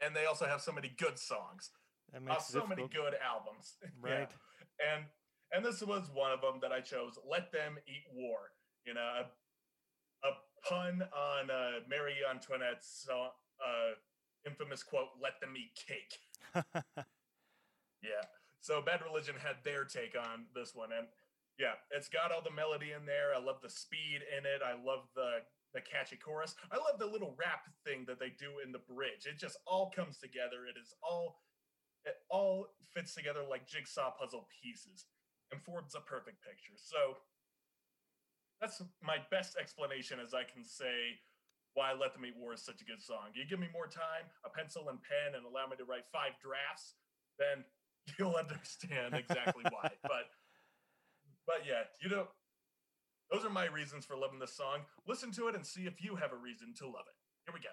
and they also have so many good songs. That Uh, makes it so many good albums. Yeah. Right. And and this was one of them that I chose. Let them eat war. You know, a, a pun on uh, Marie Antoinette's uh, uh, infamous quote, "Let them eat cake." Yeah. So Bad Religion had their take on this one, and yeah, it's got all the melody in there. I love the speed in it. I love the the catchy chorus. I love the little rap thing that they do in the bridge. It just all comes together. It is all it all fits together like jigsaw puzzle pieces and forms a perfect picture. So that's my best explanation as I can say why Let Them Eat War is such a good song. You give me more time, a pencil and pen, and allow me to write five drafts, then you'll understand exactly why. But but yeah, you know, those are my reasons for loving this song. Listen to it and see if you have a reason to love it. Here we go.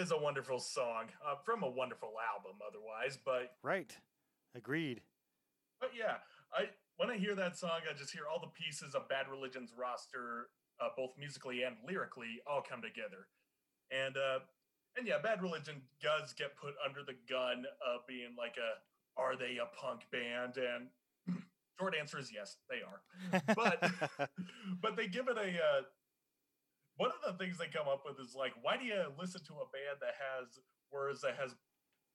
Is a wonderful song uh, from a wonderful album. Otherwise, but right. Agreed. but yeah, I when I hear that song, I just hear all the pieces of Bad Religion's roster, uh, both musically and lyrically, all come together. And uh, and yeah, Bad Religion does get put under the gun of being like a are they a punk band? And short answer is yes, they are. But but they give it a uh, one of the things they come up with is like, why do you listen to a band that has words that has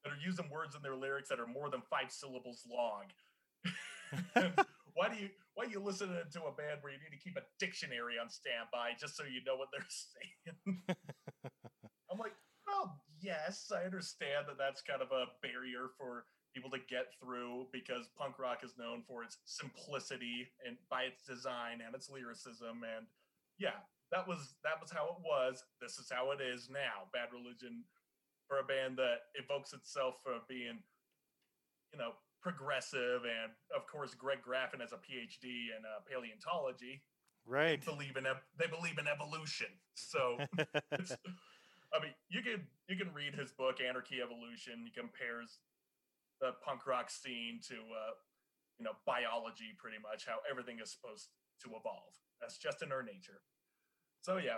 that are using words in their lyrics that are more than five syllables long? Why do you why do you listen to a band where you need to keep a dictionary on standby just so you know what they're saying? I'm like, well, yes, I understand that that's kind of a barrier for people to get through because punk rock is known for its simplicity and by its design and its lyricism and yeah, that was that was how it was. This is how it is now. Bad Religion for a band that evokes itself for being, you know, progressive and of course Greg Graffin has a PhD in uh, paleontology right. believe in they believe in evolution. So I mean, you can you can read his book Anarchy Evolution. He compares the punk rock scene to uh, you know biology, pretty much how everything is supposed to evolve. That's just in our nature. So yeah,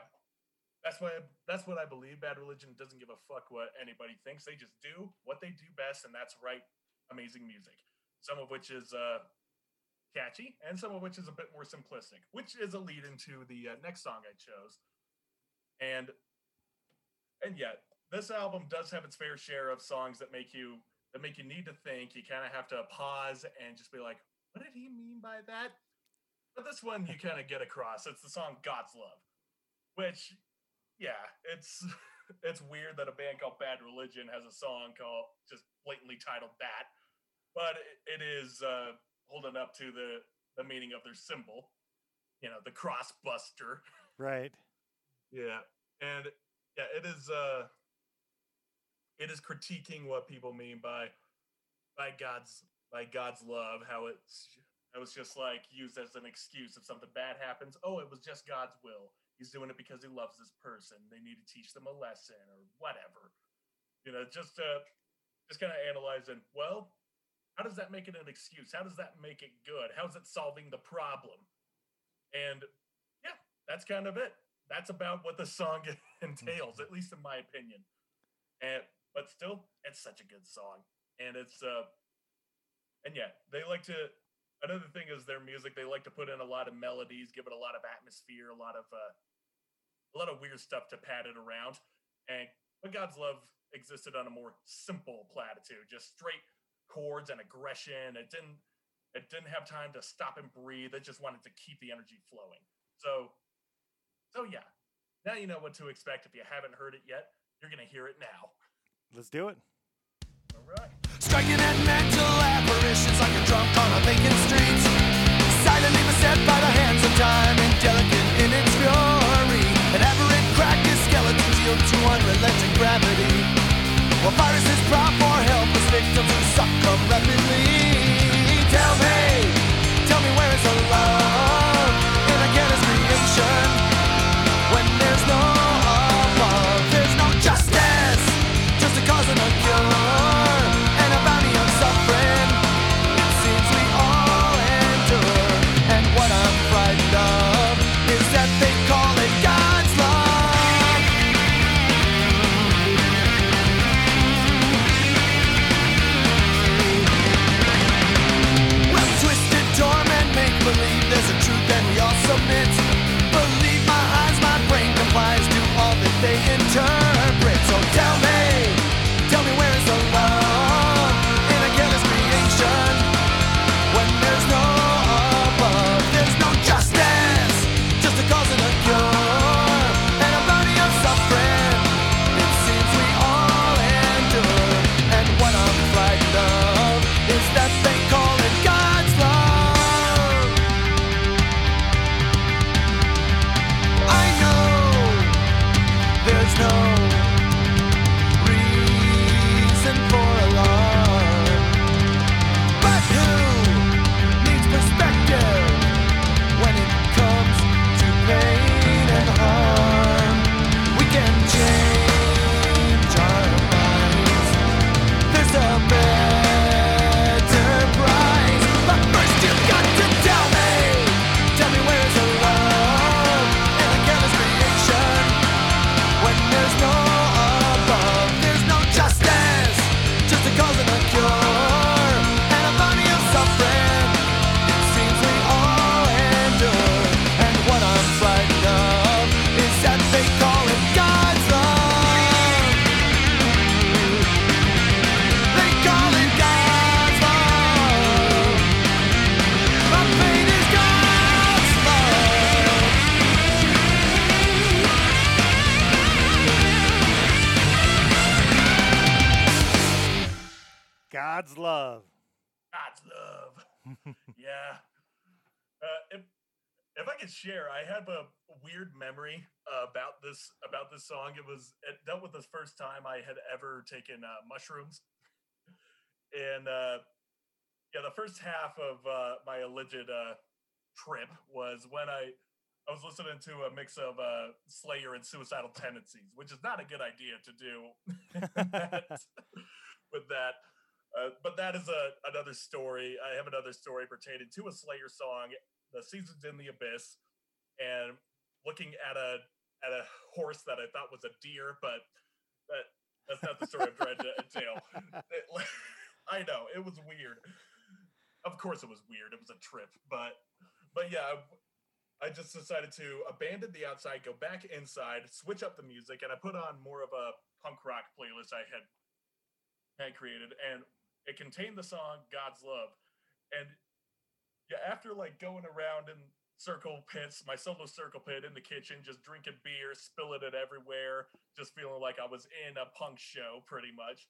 that's why that's what I believe. Bad Religion doesn't give a fuck what anybody thinks. They just do what they do best, and that's write amazing music. Some of which is uh, catchy, and some of which is a bit more simplistic, which is a lead into the uh, next song I chose. And and yet, this album does have its fair share of songs that make you that make you need to think. You kind of have to pause and just be like, "What did he mean by that?" But this one you kind of get across. It's the song "God's Love," which, yeah, it's it's weird that a band called Bad Religion has a song called just blatantly titled that, but it, is uh, holding up to the the meaning of their symbol, you know, the cross buster. right. Yeah, and yeah, it is. uh It is critiquing what people mean by by God's by God's love. How it's it was just like used as an excuse if something bad happens. Oh, it was just God's will. He's doing it because he loves this person. They need to teach them a lesson or whatever. You know, just uh just kind of analyzing. Well, how does that make it an excuse? How does that make it good? How's it solving the problem? And yeah, that's kind of it. That's about what the song entails, at least in my opinion. And but still, it's such a good song, and it's uh, and yeah, they like to. Another thing is their music. They like to put in a lot of melodies, give it a lot of atmosphere, a lot of uh, a lot of weird stuff to pad it around. And but God's love existed on a more simple platitude, just straight chords and aggression. It didn't it didn't have time to stop and breathe. It just wanted to keep the energy flowing. So so yeah, now you know what to expect. If you haven't heard it yet, you're gonna hear it now. Let's do it. All right. Striking at mental apparitions like a drunk on a vacant street. Silently beset by the hands of time, indelicate in yield to unrelenting gravity. While viruses prop for helpless victims who succumb rapidly. Tell me, tell me where is the love song. It was it dealt with the first time I had ever taken uh, mushrooms, and uh, yeah, the first half of uh, my alleged uh, trip was when I I was listening to a mix of uh, Slayer and Suicidal Tendencies, which is not a good idea to do with that. Uh, but that is a another story. I have another story pertaining to a Slayer song, "The Seasons in the Abyss," and looking at a at a horse that I thought was a deer, but that that's not the story I'm trying to tell. It- I know it was weird. Of course, it was weird. It was a trip, but but yeah, I just decided to abandon the outside, go back inside, switch up the music, and I put on more of a punk rock playlist I had had created, and it contained the song "God's Love." And yeah, after like going around in circle pits, my solo circle pit in the kitchen, just drinking beer, spilling it everywhere, just feeling like I was in a punk show, pretty much.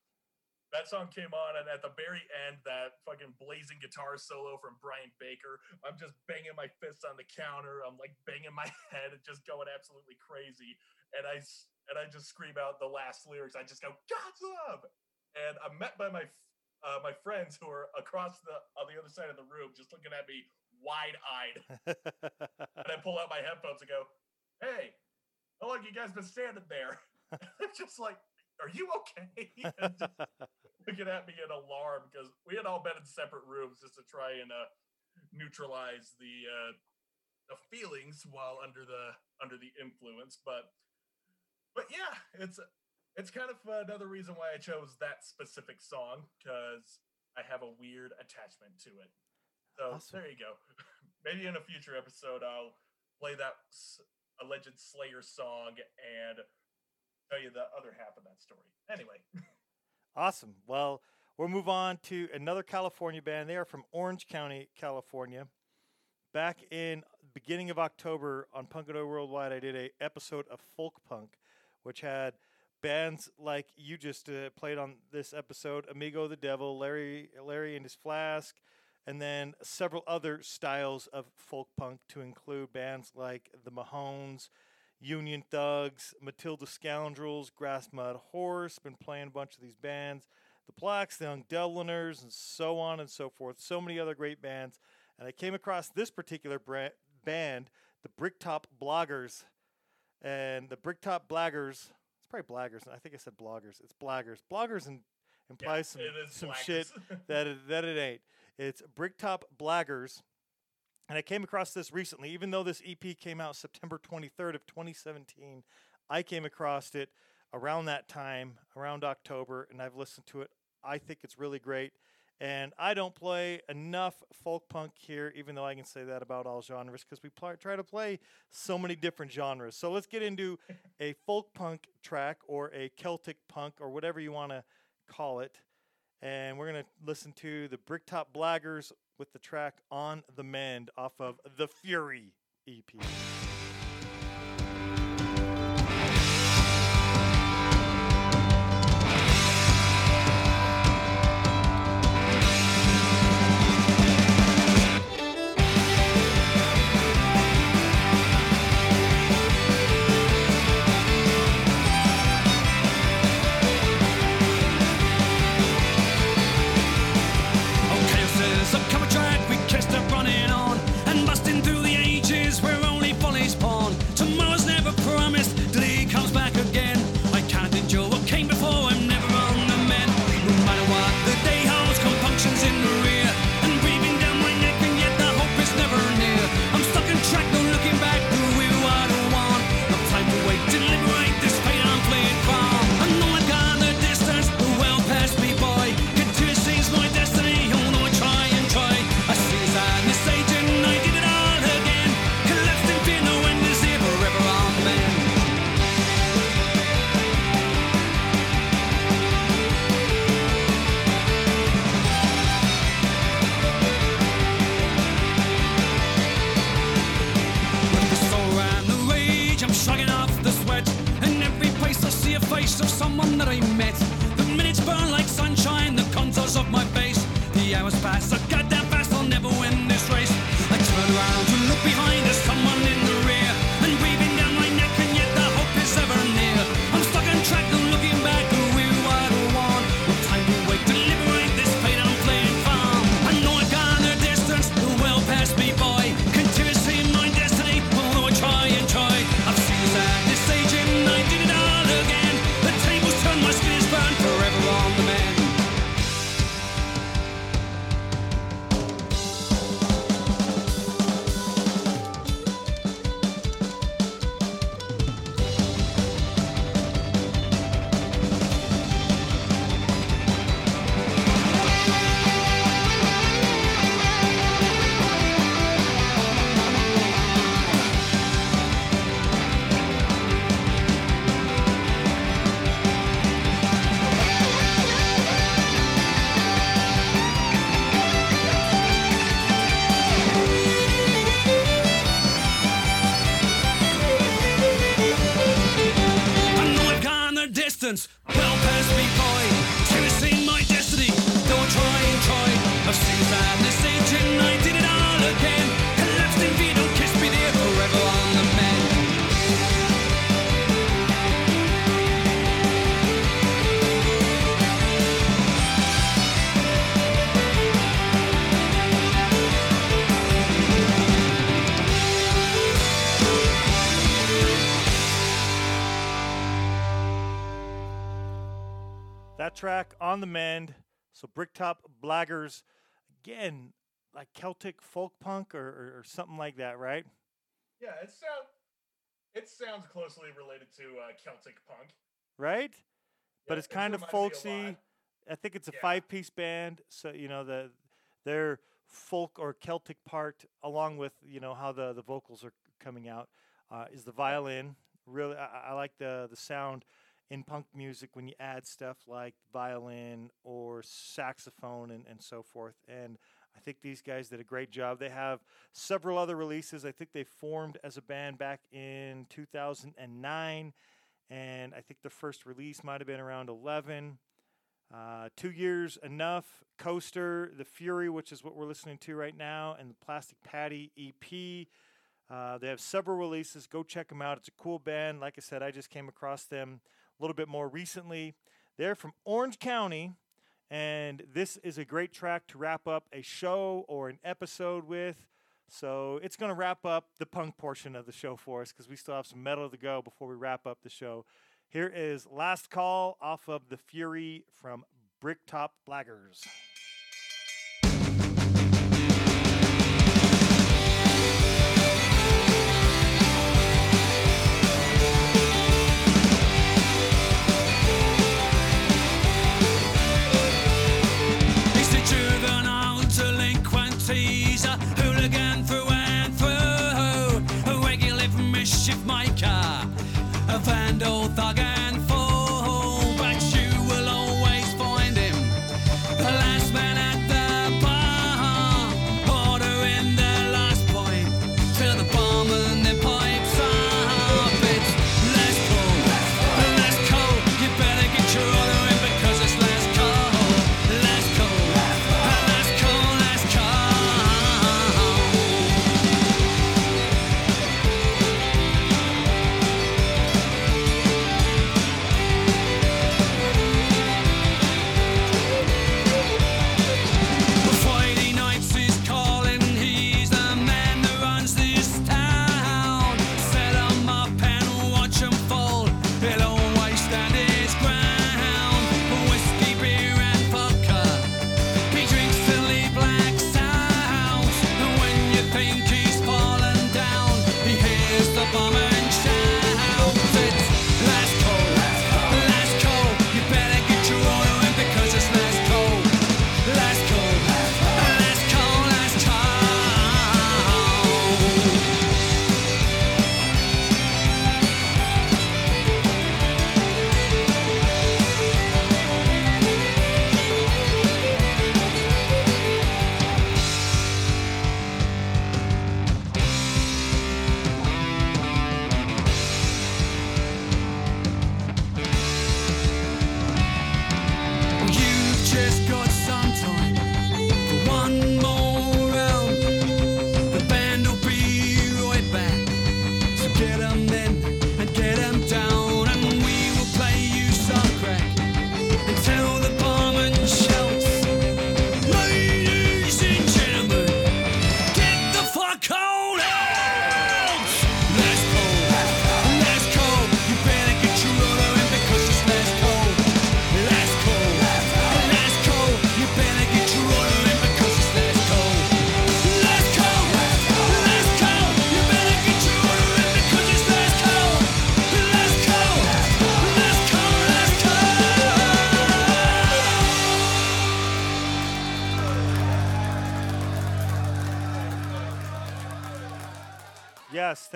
That song came on, and at the very end, that fucking blazing guitar solo from Brian Baker. I'm just banging my fists on the counter. I'm like banging my head and just going absolutely crazy. And I and I just scream out the last lyrics. I just go God's love, and I'm met by my uh, my friends who are across the on the other side of the room, just looking at me wide eyed. and I pull out my headphones and go, "Hey, how long you guys been standing there?" They're just like, "Are you okay?" And just looking at me in alarm because we had all been in separate rooms just to try and uh, neutralize the uh, the feelings while under the under the influence. But but yeah, it's it's kind of another reason why I chose that specific song because I have a weird attachment to it. So Awesome. there you go. Maybe in a future episode I'll play that s- alleged Slayer song and tell you the other half of that story. Anyway, Awesome. Well, we'll move on to another California band. They are from Orange County, California. Back in beginning of October on Punkado Worldwide, I did a episode of Folk Punk, which had bands like you just uh, played on this episode, Amigo the Devil, Larry Larry and his Flask, and then several other styles of folk punk to include bands like the Mahones, Union Thugs, Matilda Scoundrels, Grass Mud Horse, been playing a bunch of these bands, the Blacks, the Young Dubliners, and so on and so forth. So many other great bands. And I came across this particular bra- band, the Bricktop Bloggers. And the Bricktop Blaggers, it's probably Blaggers. I think I said bloggers. It's Blaggers. Bloggers and implies some, some blaggers. shit that it, that it ain't. It's Bricktop Blaggers. And I came across this recently, even though this EP came out September 23rd of 2017. I came across it around that time, around October, and I've listened to it. I think it's really great. And I don't play enough folk punk here, even though I can say that about all genres, because we pl- try to play so many different genres. So let's get into a folk punk track or a Celtic punk or whatever you want to call it. And we're going to listen to the Bricktop Blaggers with the track On the Mend off of The Fury EP. That track on the mend. So Bricktop Blaggers, again, like Celtic folk punk or, or, or something like that, right? Yeah, it sound it sounds closely related to uh, Celtic punk. Right? but it's kind of me a folksy. I think it's a Yeah. five-piece band, so you know the their folk or Celtic part, along with you know how the the vocals are coming out, uh, is the violin. Really, I, I- I like the the sound in punk music when you add stuff like violin or saxophone and, and so forth. And I think these guys did a great job. They have several other releases. I think they formed as a band back in 2009 and I think the first release might have been around 11. Uh, two years enough. Coaster, The Fury, which is what we're listening to right now, and the Plastic Patty EP. Uh, they have several releases. Go check them out. It's a cool band. Like I said, I just came across them a little bit more recently. They're from Orange County, and this is a great track to wrap up a show or an episode with. So it's going to wrap up the punk portion of the show for us because we still have some metal to go before we wrap up the show. Here is Last Call off of The Fury from Bricktop Blaggers. Mischief maker, a vandal, thug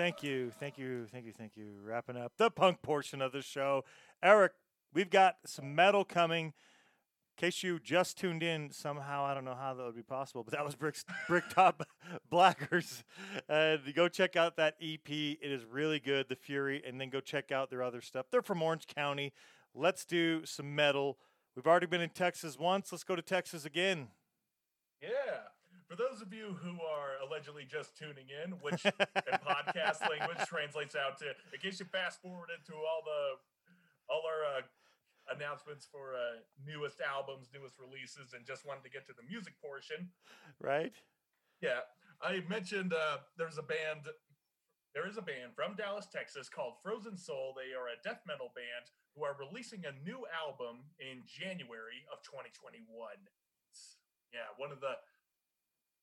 thank you, thank you, thank you, thank you. Wrapping up the punk portion of the show. Eric, we've got some metal coming. In case you just tuned in, somehow I don't know how that would be possible, but that was Brick Bricktop Blaggers. Uh, go check out that EP; it is really good, The Fury, and then go check out their other stuff. They're from Orange County. Let's do some metal. We've already been in Texas once. Let's go to Texas again. Yeah. For those of you who are allegedly just tuning in, which in podcast language translates out to, in case you fast forwarded to all the all our uh, announcements for uh, newest albums, newest releases, and just wanted to get to the music portion. Right? Yeah, I mentioned uh, there's a band. There is a band from Dallas, Texas called Frozen Soul. They are a death metal band who are releasing a new album in January of 2021. It's- yeah, one of the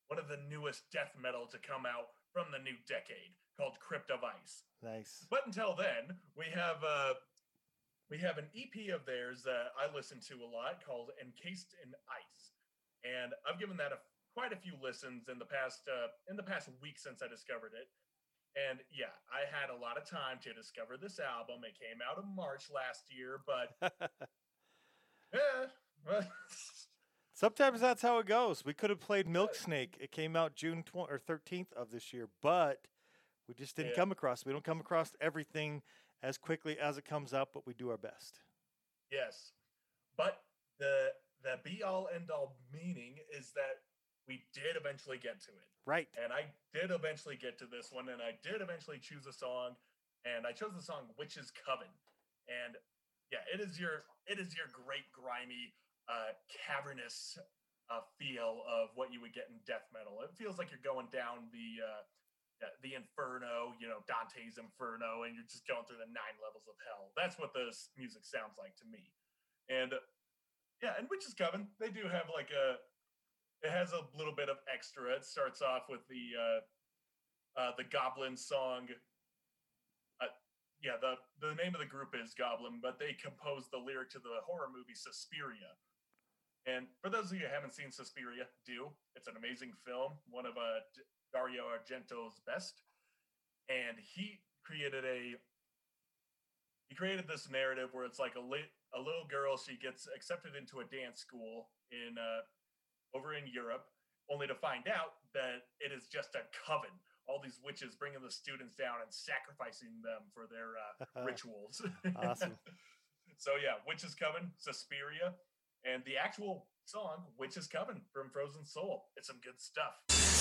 one of the newest death metal to come out from the new decade called Crypt of Ice. Nice. But until then, we have uh, we have an EP of theirs that I listen to a lot called Encased in Ice, and I've given that a, quite a few listens in the past uh, in the past week since I discovered it. And yeah, I had a lot of time to discover this album. It came out in March last year, but yeah, well, Sometimes that's how it goes. We could have played Milk Snake. It came out June 20 or 13th of this year, but we just didn't Yeah. come across. We don't come across everything as quickly as it comes out, but we do our best. Yes, but the the be all end all meaning is that we did eventually get to it, Right. and I did eventually get to this one, and I did eventually choose a song, and I chose the song "Witch's Coven," and yeah, it is your it is your great grimy, uh, cavernous uh, feel of what you would get in death metal. It feels like you're going down the uh, the Inferno, you know, Dante's Inferno, and you're just going through the nine levels of hell. That's what this music sounds like to me. And yeah, and Witch's Coven, they do have like a, it has a little bit of extra. It starts off with the uh, uh, the Goblin song. Uh, yeah, the the name of the group is Goblin, but they composed the lyric to the horror movie Suspiria. And for those of you who haven't seen Suspiria, do. It's an amazing film, one of uh, Dario Argento's best. And he created a he created this narrative where it's like a lit, a little girl she gets accepted into a dance school in uh, over in Europe, only to find out that it is just a coven. All these witches bringing the students down and sacrificing them for their uh, rituals. Awesome. so yeah, Witches Coven, Suspiria, and the actual song Witches Coven from Frozen Soul. It's some good stuff.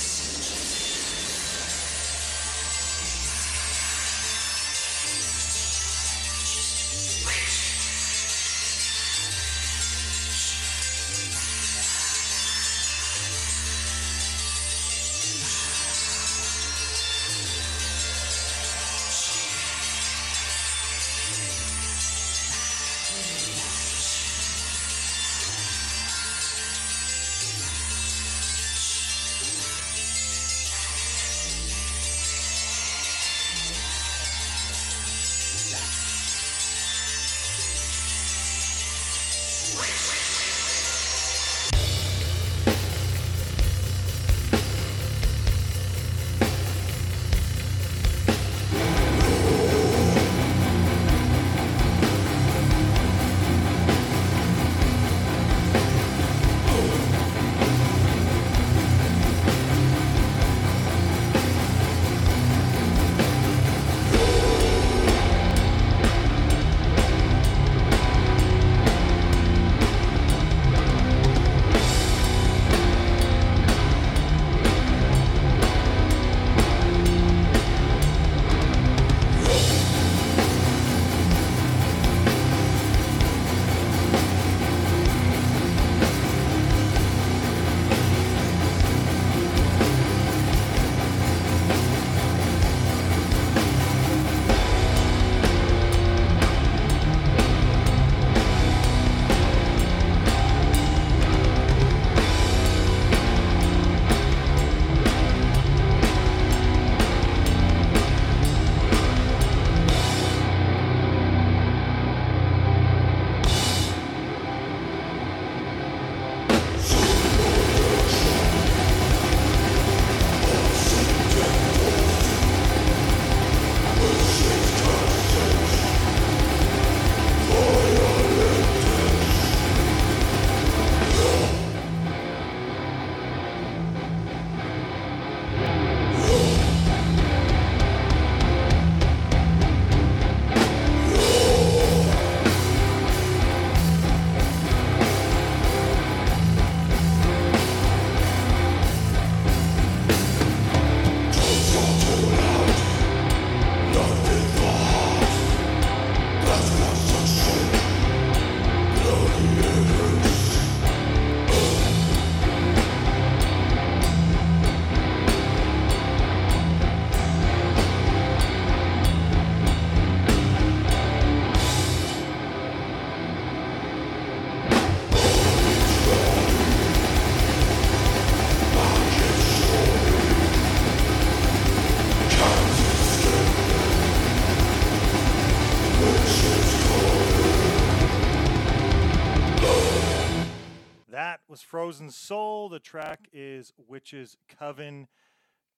Frozen Soul. The track is Witch's Coven.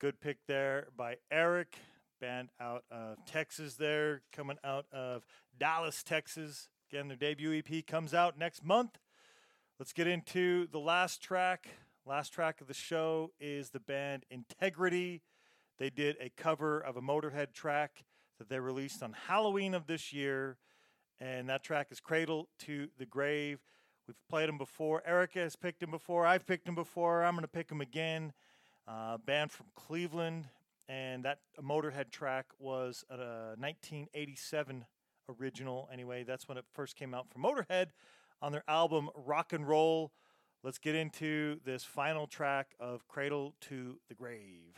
Good pick there by Eric, band out of Texas there, coming out of Dallas, Texas. Again, their debut EP comes out next month. Let's get into the last track. Last track of the show is the band Integrity. They did a cover of a Motorhead track that they released on Halloween of this year, and that track is Cradle to the Grave. We've played him before. Erica has picked him before. I've picked him before. I'm going to pick him again. Uh, band from Cleveland, and that Motorhead track was a 1987 original. Anyway, that's when it first came out from Motorhead on their album Rock and Roll. Let's get into this final track of Cradle to the Grave.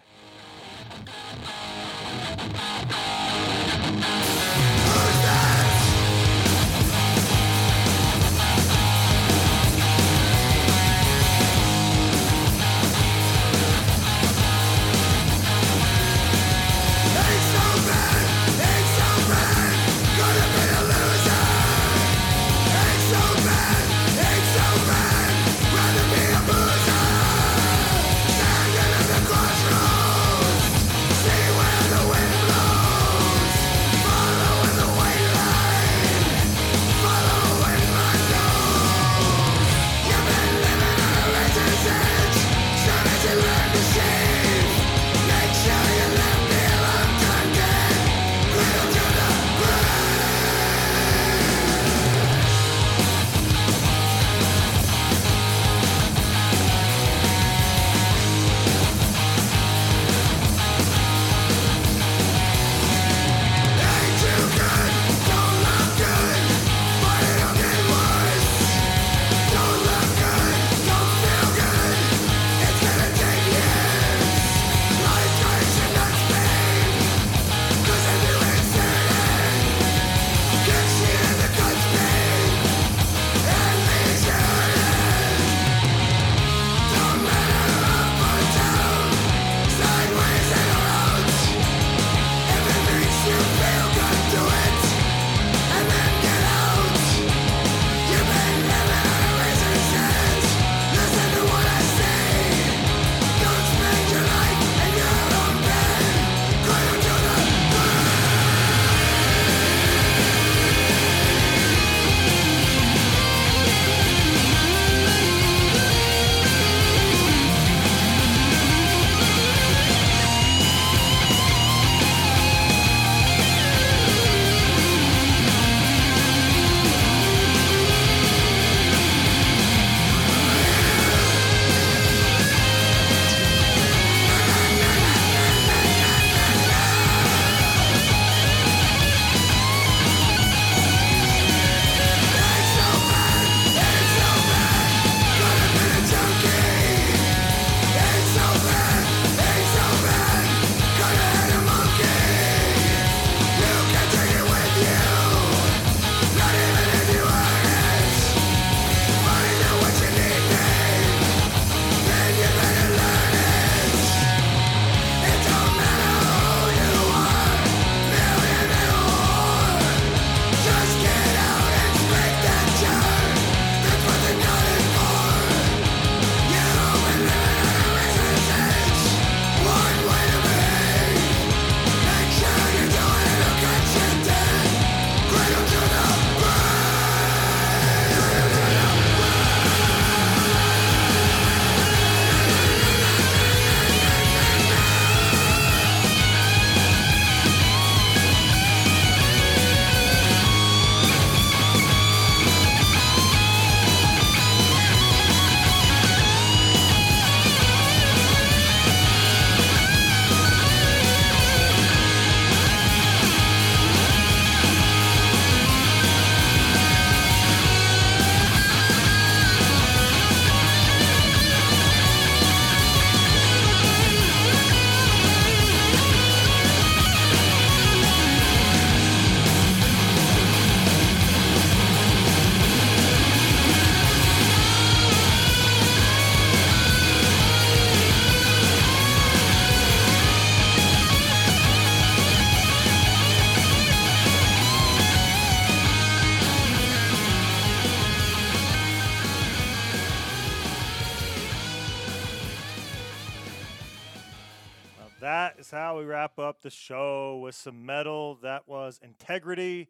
Up the show with some metal. That was Integrity,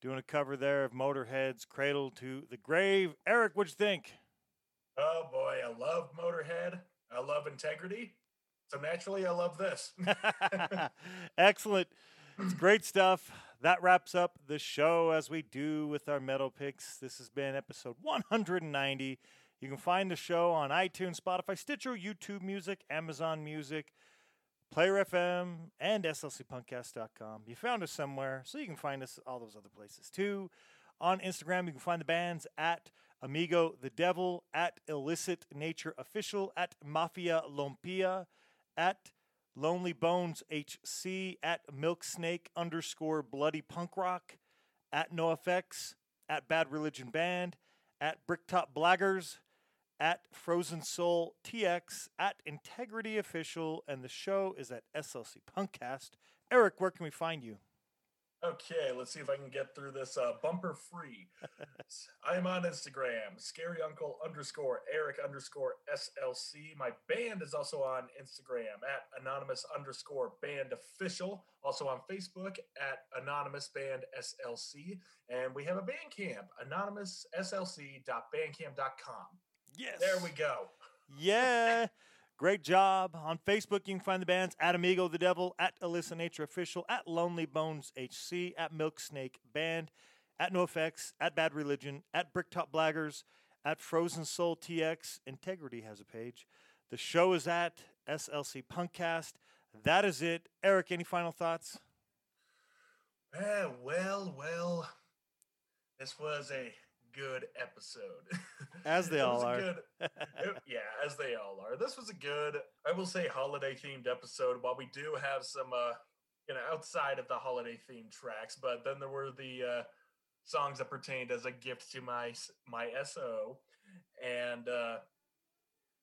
doing a cover there of Motorhead's Cradle to the Grave. Eric, what'd you think? Oh boy, I love Motorhead. I love integrity. So naturally, I love this. Excellent. It's great stuff. That wraps up the show as we do with our metal picks. This has been episode 190. You can find the show on iTunes, Spotify, Stitcher, YouTube Music, Amazon Music, Player FM, and SLCPunkcast.com. You found us somewhere, so you can find us all those other places too. On Instagram, you can find the bands at Amigo the Devil, at Illicit Nature Official, at Mafia Lompia, at Lonely Bones HC, at Milk Snake underscore Bloody Punk Rock, at NoFX, at Bad Religion Band, at Bricktop Blaggers, at Frozen Soul TX, at Integrity Official, and the show is at SLC Punkcast. Eric, where can we find you? Okay, let's see if I can get through this uh, bumper free. I am on Instagram, scary uncle underscore Eric underscore SLC. My band is also on Instagram at anonymous underscore band official. Also on Facebook at anonymous band SLC. And we have a band camp, anonymouslc.bandcamp.com. Yes. There we go. Yeah. Great job. On Facebook, you can find the bands at Amigo the Devil, at Illicit Nature Official, at Lonely Bones HC, at Milk Snake Band, at NoFX, at Bad Religion, at Bricktop Blaggers, at Frozen Soul TX. Integrity has a page. The show is at SLC Punkcast. That is it. Eric, any final thoughts? Eh, well, well, this was a good episode. As they all are. good- it- yeah, as they all are. This was a good, I will say, holiday themed episode. While we do have some, uh, you know, outside of the holiday themed tracks, but then there were the uh, songs that pertained as a gift to my my SO, and uh,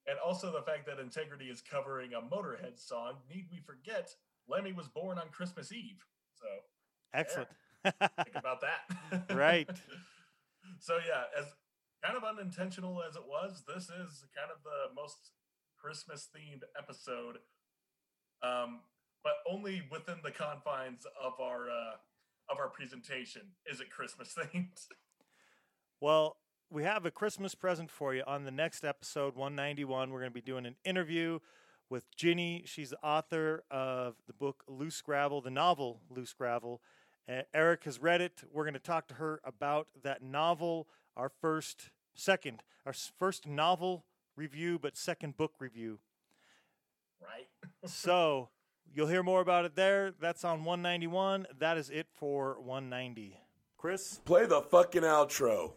and also the fact that Integrity is covering a Motorhead song. Need we forget? Lemmy was born on Christmas Eve, so Excellent. think about that. Right. So yeah, as kind of unintentional as it was, this is kind of the most Christmas themed episode. Um, but only within the confines of our uh, of our presentation is it Christmas themed. Well, we have a Christmas present for you on the next episode, 191. We're going to be doing an interview with Ginny. She's the author of the book Loose Gravel, the novel Loose Gravel. Uh, Eric has read it. We're going to talk to her about that novel, our first, second, our first novel review, but second book review. right? so you'll hear more about it there. That's on 191. That is it for 190. Chris? Play the fucking outro.